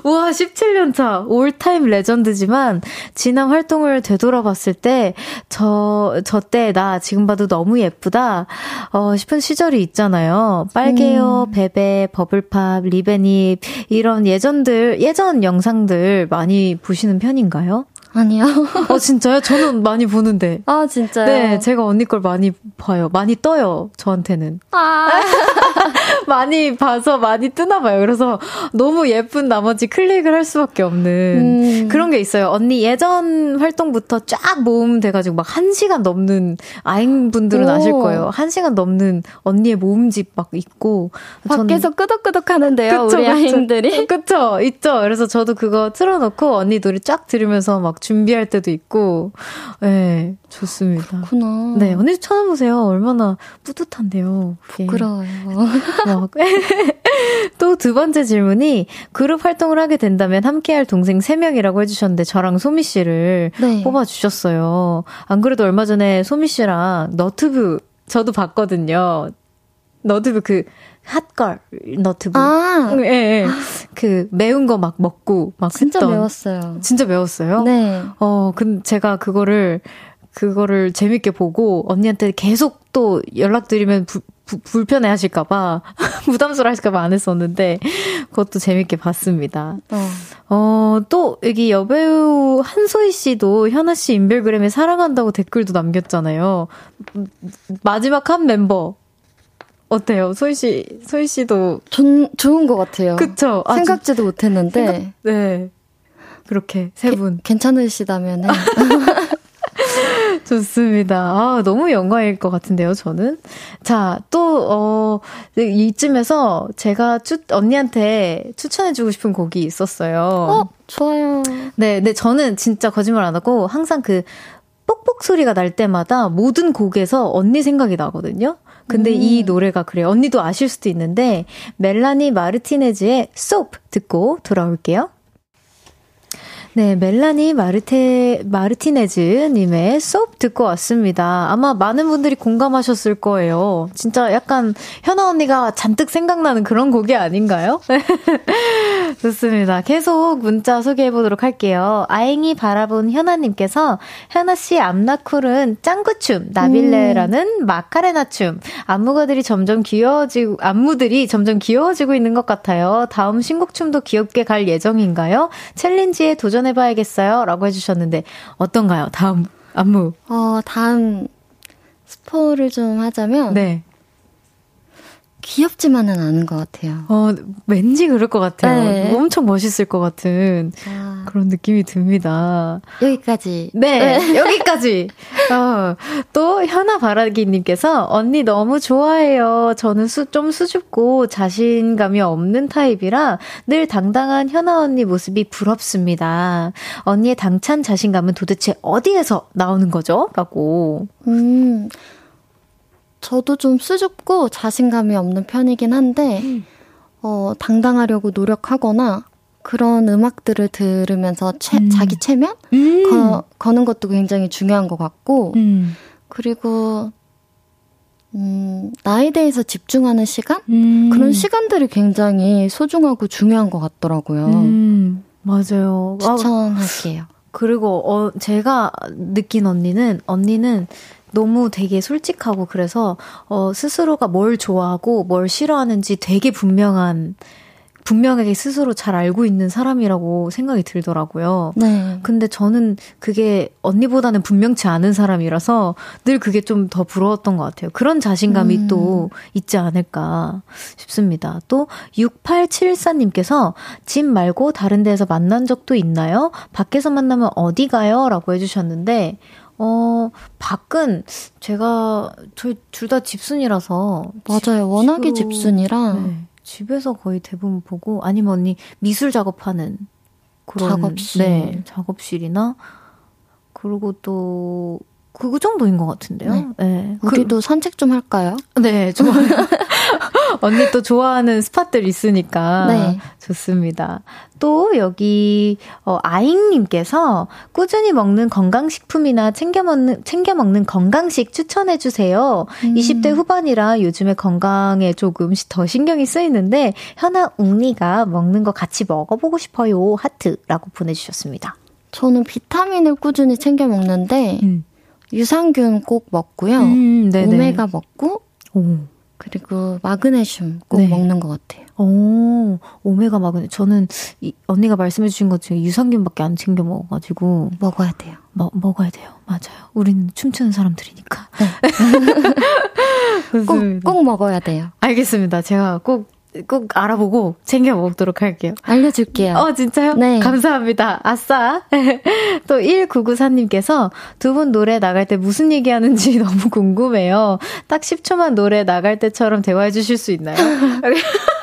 A: 우와, 17년 차. 올타임 레전드지만, 지난 활동을 되돌아봤을 때, 저, 저 때 나 지금 봐도 너무 예쁘다, 어, 싶은 시절이 있잖아요. 빨개요, 베베, 버블팝, 리베닙, 이런 예전들, 예전 영상들 많이 보시는 편인가요?
H: 아니요.
A: 어, 진짜요? 저는 많이 보는데.
H: 아 진짜요?
A: 네, 제가 언니 걸 많이 봐요. 많이 떠요, 저한테는.
H: 아
A: 많이 봐서 많이 뜨나 봐요. 그래서 너무 예쁜 나머지 클릭을 할 수밖에 없는
H: 음.
A: 그런 게 있어요. 언니 예전 활동부터 쫙 모음 돼가지고 막 한 시간 넘는 아잉 분들은
H: 오.
A: 아실 거예요. 한 시간 넘는 언니의 모음집 막 있고
H: 밖에서 끄덕끄덕 하는데요,
A: 그쵸,
H: 우리
A: 그쵸.
H: 아이들이.
A: 그쵸 있죠. 그래서 저도 그거 틀어놓고 언니 노래 쫙 들으면서 막 준비할 때도 있고, 네 좋습니다.
H: 그렇구나.
A: 네 언니 찾아보세요. 얼마나 뿌듯한데요.
H: 부끄러워요.
A: 또 두 번째 질문이 그룹 활동을 하게 된다면 함께할 동생 3명이라고 해주셨는데 저랑 소미 씨를
H: 네.
A: 뽑아주셨어요. 안 그래도 얼마 전에 소미 씨랑 너튜브 저도 봤거든요. 너튜브 그 핫걸 너튜브.
H: 아
A: 예, 예. 그 매운 거 막 먹고 막
H: 진짜
A: 했던.
H: 매웠어요.
A: 진짜 매웠어요?
H: 네.
A: 어, 근데 제가 그거를, 그거를 재밌게 보고 언니한테 계속 또 연락드리면 부, 부- 불편해 하실까봐, 부담스러워 하실까봐 안 했었는데, 그것도 재밌게 봤습니다.
H: 어.
A: 어, 또 여기 여배우 한소희 씨도 현아 씨 인별그램에 사랑한다고 댓글도 남겼잖아요. 음, 마지막 한 멤버. 어때요? 소희 씨, 소희 씨도.
H: 좋, 좋은 것 같아요.
A: 그쵸? 아,
H: 생각지도 못했는데
A: 네. 그렇게 세 분.
H: 괜찮으시다면은
A: 좋습니다. 아, 너무 영광일 것 같은데요, 저는. 자, 또, 어, 이쯤에서 제가 추, 언니한테 추천해주고 싶은 곡이 있었어요.
H: 어 좋아요.
A: 네, 네, 저는 진짜 거짓말 안 하고 항상 그 뽁뽁 소리가 날 때마다 모든 곡에서 언니 생각이 나거든요. 근데 이 노래가 그래요. 언니도 아실 수도 있는데 멜라니 마르티네즈의 Soap 듣고 돌아올게요. 네, 멜라니 마르테, 마르티네즈님의 수업 듣고 왔습니다. 아마 많은 분들이 공감하셨을 거예요. 진짜 약간 현아 언니가 잔뜩 생각나는 그런 곡이 아닌가요? 좋습니다. 계속 문자 소개해 보도록 할게요. 아잉이 바라본 현아님께서 현아씨 앞나쿨은 짱구춤, 나빌레라는 음. 마카레나춤, 안무가들이 점점 귀여워지고, 안무들이 점점 귀여워지고 있는 것 같아요. 다음 신곡춤도 귀엽게 갈 예정인가요? 챌린지에 도전 해봐야겠어요. 라고 해주셨는데, 어떤가요? 다음 안무.
H: 어, 다음 스포를 좀 하자면.
A: 네.
H: 귀엽지만은 않은 것 같아요.
A: 어, 왠지 그럴 것 같아요. 네. 엄청 멋있을 것 같은 아. 그런 느낌이 듭니다.
H: 여기까지.
A: 네, 네. 여기까지. 어, 또 현아 바라기님께서 언니 너무 좋아해요. 저는 수, 좀 수줍고 자신감이 없는 타입이라 늘 당당한 현아 언니 모습이 부럽습니다. 언니의 당찬 자신감은 도대체 어디에서 나오는 거죠? 라고.
H: 음. 저도 좀 수줍고 자신감이 없는 편이긴 한데, 음. 어, 당당하려고 노력하거나, 그런 음악들을 들으면서 채, 음. 자기 체면? 음. 거, 거는 것도 굉장히 중요한 것 같고, 음. 그리고, 음, 나에 대해서 집중하는 시간? 음. 그런 시간들이 굉장히 소중하고 중요한 것 같더라고요.
A: 음, 맞아요.
H: 추천할게요.
A: 그리고, 어, 제가 느낀 언니는, 언니는 너무 되게 솔직하고 그래서 어 스스로가 뭘 좋아하고 뭘 싫어하는지 되게 분명한 분명하게 스스로 잘 알고 있는 사람이라고 생각이 들더라고요.
H: 네.
A: 근데 저는 그게 언니보다는 분명치 않은 사람이라서 늘 그게 좀 더 부러웠던 것 같아요. 그런 자신감이 음. 또 있지 않을까 싶습니다. 또 6874님께서 집 말고 다른 데에서 만난 적도 있나요? 밖에서 만나면 어디 가요? 라고 해주셨는데, 어, 밖은 제가 저희 둘 다 집순이라서
H: 맞아요. 워낙에 집으로, 집순이라 네,
A: 집에서 거의 대부분 보고 아니면 언니 미술 작업하는 그런
H: 작업실.
A: 네, 작업실이나? 그리고 또 그 정도인 것 같은데요. 네.
H: 네. 우리도 그, 산책 좀 할까요?
A: 네, 좋아요. 언니 또 좋아하는 스팟들 있으니까 네. 좋습니다. 또 여기 어 아잉님께서 꾸준히 먹는 건강식품이나 챙겨 먹는 챙겨 먹는 건강식 추천해 주세요. 음. 20대 후반이라 요즘에 건강에 조금씩 더 신경이 쓰이는데 현아 웅니가 먹는 거 같이 먹어보고 싶어요 하트라고 보내주셨습니다.
H: 저는 비타민을 꾸준히 챙겨 먹는데 음. 유산균 꼭 먹고요. 음, 오메가 먹고 오. 그리고 마그네슘 꼭 네. 먹는 것 같아요.
A: 오, 오메가 마그네. 저는 이, 언니가 말씀해 주신 것 중에 유산균밖에 안 챙겨 먹어가지고.
H: 먹어야 돼요.
A: 먹, 먹어야 돼요. 맞아요. 우리는 춤추는 사람들이니까.
H: 네. 꼭, 꼭 먹어야 돼요.
A: 알겠습니다. 제가 꼭 꼭 알아보고 챙겨 먹도록 할게요.
H: 알려줄게요.
A: 어, 진짜요?
H: 네.
A: 감사합니다. 아싸. 또 1994님께서 두 분 노래 나갈 때 무슨 얘기 하는지 너무 궁금해요. 딱 10초만 노래 나갈 때처럼 대화해 주실 수 있나요?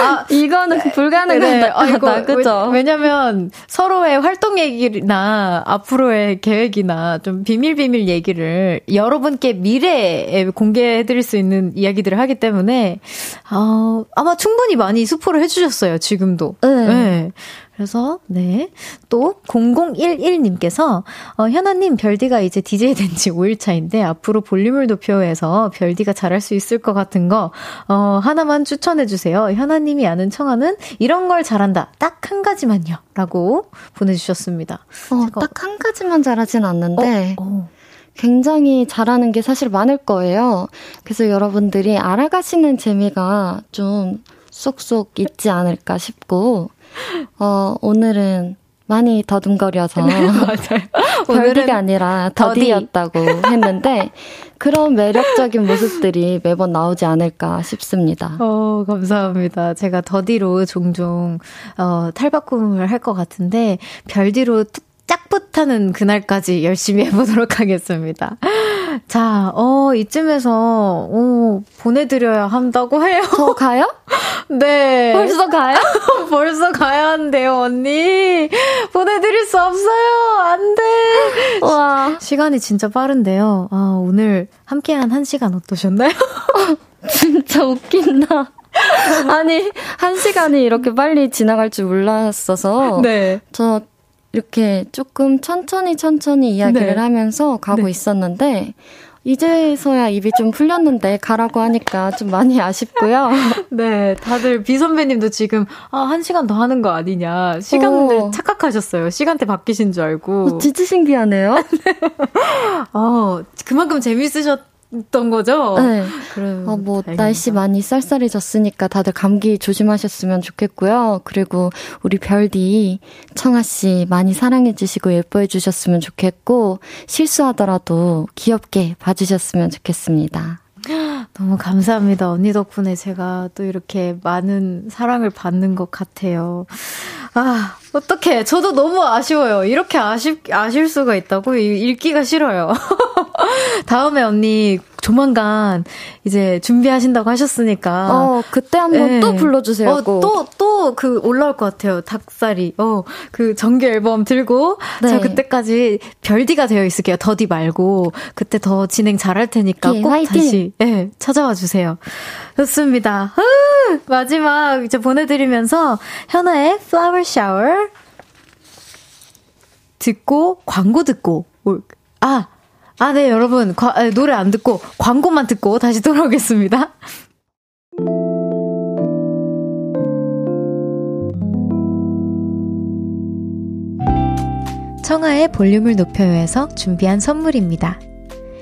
H: 아, 이거는 네, 불가능하다. 네, 아, 이거, 그죠?
A: 왜냐면 서로의 활동 얘기나 앞으로의 계획이나 좀 비밀 비밀 얘기를 여러분께 미래에 공개해 드릴 수 있는 이야기들을 하기 때문에 어, 아마 충분히 많이 스포를 해 주셨어요, 지금도.
H: 네. 네.
A: 그래서 네. 또 0011님께서 어 현아님 별디가 이제 DJ 된 지 5일 차인데 앞으로 볼륨을 높여서 별디가 잘할 수 있을 것 같은 거 어 하나만 추천해 주세요. 현아님이 아는 청아는 이런 걸 잘한다. 딱 한 가지만요 라고 보내 주셨습니다.
H: 어, 딱 한 가지만 잘하진 않는데 어, 어. 굉장히 잘하는 게 사실 많을 거예요. 그래서 여러분들이 알아가시는 재미가 좀 쏙쏙 있지 않을까 싶고 어, 오늘은 많이 더듬거려서
A: 네.
H: 별디가 아니라 더디였다고 했는데 그런 매력적인 모습들이 매번 나오지 않을까 싶습니다.
A: 어, 감사합니다. 제가 더디로 종종 어, 탈바꿈을 할 것 같은데 별디로 짝붙하는 그날까지 열심히 해보도록 하겠습니다. 자, 어, 이쯤에서, 어, 보내드려야 한다고 해요.
H: 저 가요?
A: 네.
H: 벌써 가요?
A: 벌써 가야 한대요, 언니. 보내드릴 수 없어요. 안 돼.
H: 와.
A: 시간이 진짜 빠른데요. 아, 오늘 함께한 한 시간 어떠셨나요?
H: 진짜 웃긴다. 아니, 한 시간이 이렇게 빨리 지나갈 줄 몰랐어서.
A: 네.
H: 저 이렇게 조금 천천히 천천히 이야기를
A: 네.
H: 하면서 가고
A: 네.
H: 있었는데 이제서야 입이 좀 풀렸는데 가라고 하니까 좀 많이 아쉽고요.
A: 네, 다들 비 선배님도 지금 아, 한 시간 더 하는 거 아니냐. 시간을
H: 어.
A: 착각하셨어요. 시간대 바뀌신 줄 알고.
H: 어, 진짜 신기하네요.
A: 어, 그만큼 재밌으셨 던 거죠?
H: 네.
A: 그래.
H: 어, 뭐, 날씨 많이 쌀쌀해졌으니까 다들 감기 조심하셨으면 좋겠고요. 그리고 우리 별디, 청아씨 많이 사랑해주시고 예뻐해주셨으면 좋겠고, 실수하더라도 귀엽게 봐주셨으면 좋겠습니다.
A: 너무 감사합니다. 언니 덕분에 제가 또 이렇게 많은 사랑을 받는 것 같아요. 아, 어떡해. 저도 너무 아쉬워요. 이렇게 아쉽, 아실 수가 있다고? 이- 읽기가 싫어요. 다음에 언니 조만간 이제 준비하신다고 하셨으니까.
H: 어, 그때 한번
A: 네.
H: 또 불러주세요.
A: 어,
H: 꼭.
A: 또, 또 그 올라올 것 같아요. 닭살이. 어, 그 정규 앨범 들고.
H: 네.
A: 저 그때까지 별디가 되어 있을게요. 더디 말고. 그때 더 진행 잘할 테니까
H: 예,
A: 꼭
H: 화이팅!
A: 다시, 예, 찾아와 주세요. 좋습니다. 후! 마지막 이제 보내드리면서 현아의 플라워 샤워 듣고, 광고 듣고, 올- 아, 아, 네, 여러분. 과- 아, 노래 안 듣고, 광고만 듣고 다시 돌아오겠습니다. 청하의 볼륨을 높여요에서 준비한 선물입니다.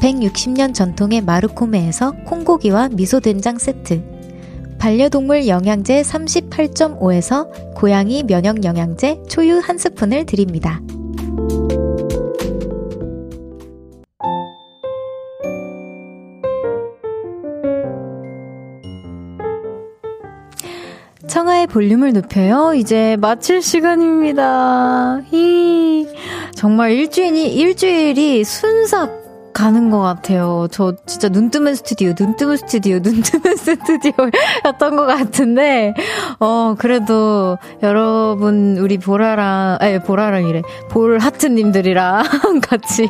A: 160년 전통의 마르코메에서 콩고기와 미소된장 세트 반려동물 영양제 38.5에서 고양이 면역 영양제 초유 한 스푼을 드립니다. 청하의 볼륨을 높여요. 이제 마칠 시간입니다. 히. 정말 일주일이, 일주일이 순삭 가는 것 같아요. 저 진짜 눈 뜨면 스튜디오, 눈 뜨면 스튜디오, 눈 뜨면 스튜디오였던 것 같은데, 어, 그래도 여러분, 우리 보라랑, 아니, 보라랑 이래. 볼 하트님들이랑 같이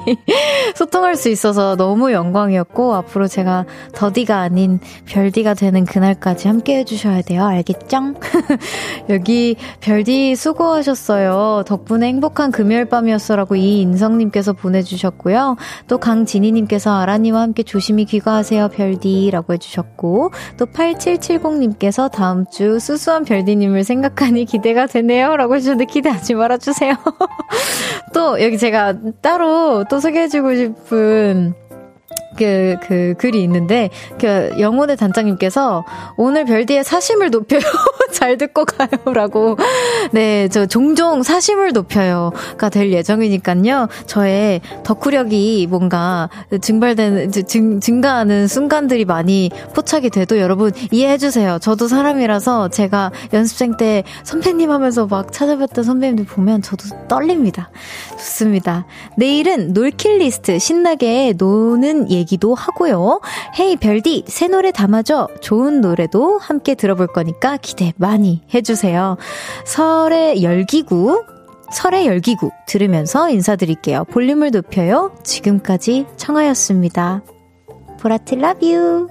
A: 소통할 수 있어서 너무 영광이었고, 앞으로 제가 더디가 아닌 별디가 되는 그날까지 함께 해주셔야 돼요. 알겠죠? 여기 별디 수고하셨어요. 덕분에 행복한 금요일 밤이었어라고 이인성님께서 보내주셨고요. 또 강 진희님께서 아라니와 함께 조심히 귀가하세요 별디 라고 해주셨고 또 8770님께서 다음 주 수수한 별디님을 생각하니 기대가 되네요 라고 해주셨는데 기대하지 말아주세요. 또 여기 제가 따로 또 소개해주고 싶은 그, 그, 글이 있는데, 그, 영혼의 단장님께서, 오늘 별디의 사심을 높여요. 잘 듣고 가요. 라고. 네, 저, 종종 사심을 높여요.가 될 예정이니까요. 저의 덕후력이 뭔가 증발되는, 증, 증가하는 순간들이 많이 포착이 돼도 여러분 이해해주세요. 저도 사람이라서 제가 연습생 때 선배님 하면서 막 찾아뵀던 선배님들 보면 저도 떨립니다. 좋습니다. 내일은 놀킬 리스트 신나게 노는 얘기도 하고요. Hey 별디 새 노래 담아줘. 좋은 노래도 함께 들어볼 거니까 기대 많이 해주세요. 설의 열기구 설의 열기구 들으면서 인사드릴게요. 볼륨을 높여요. 지금까지 청하였습니다. Love you.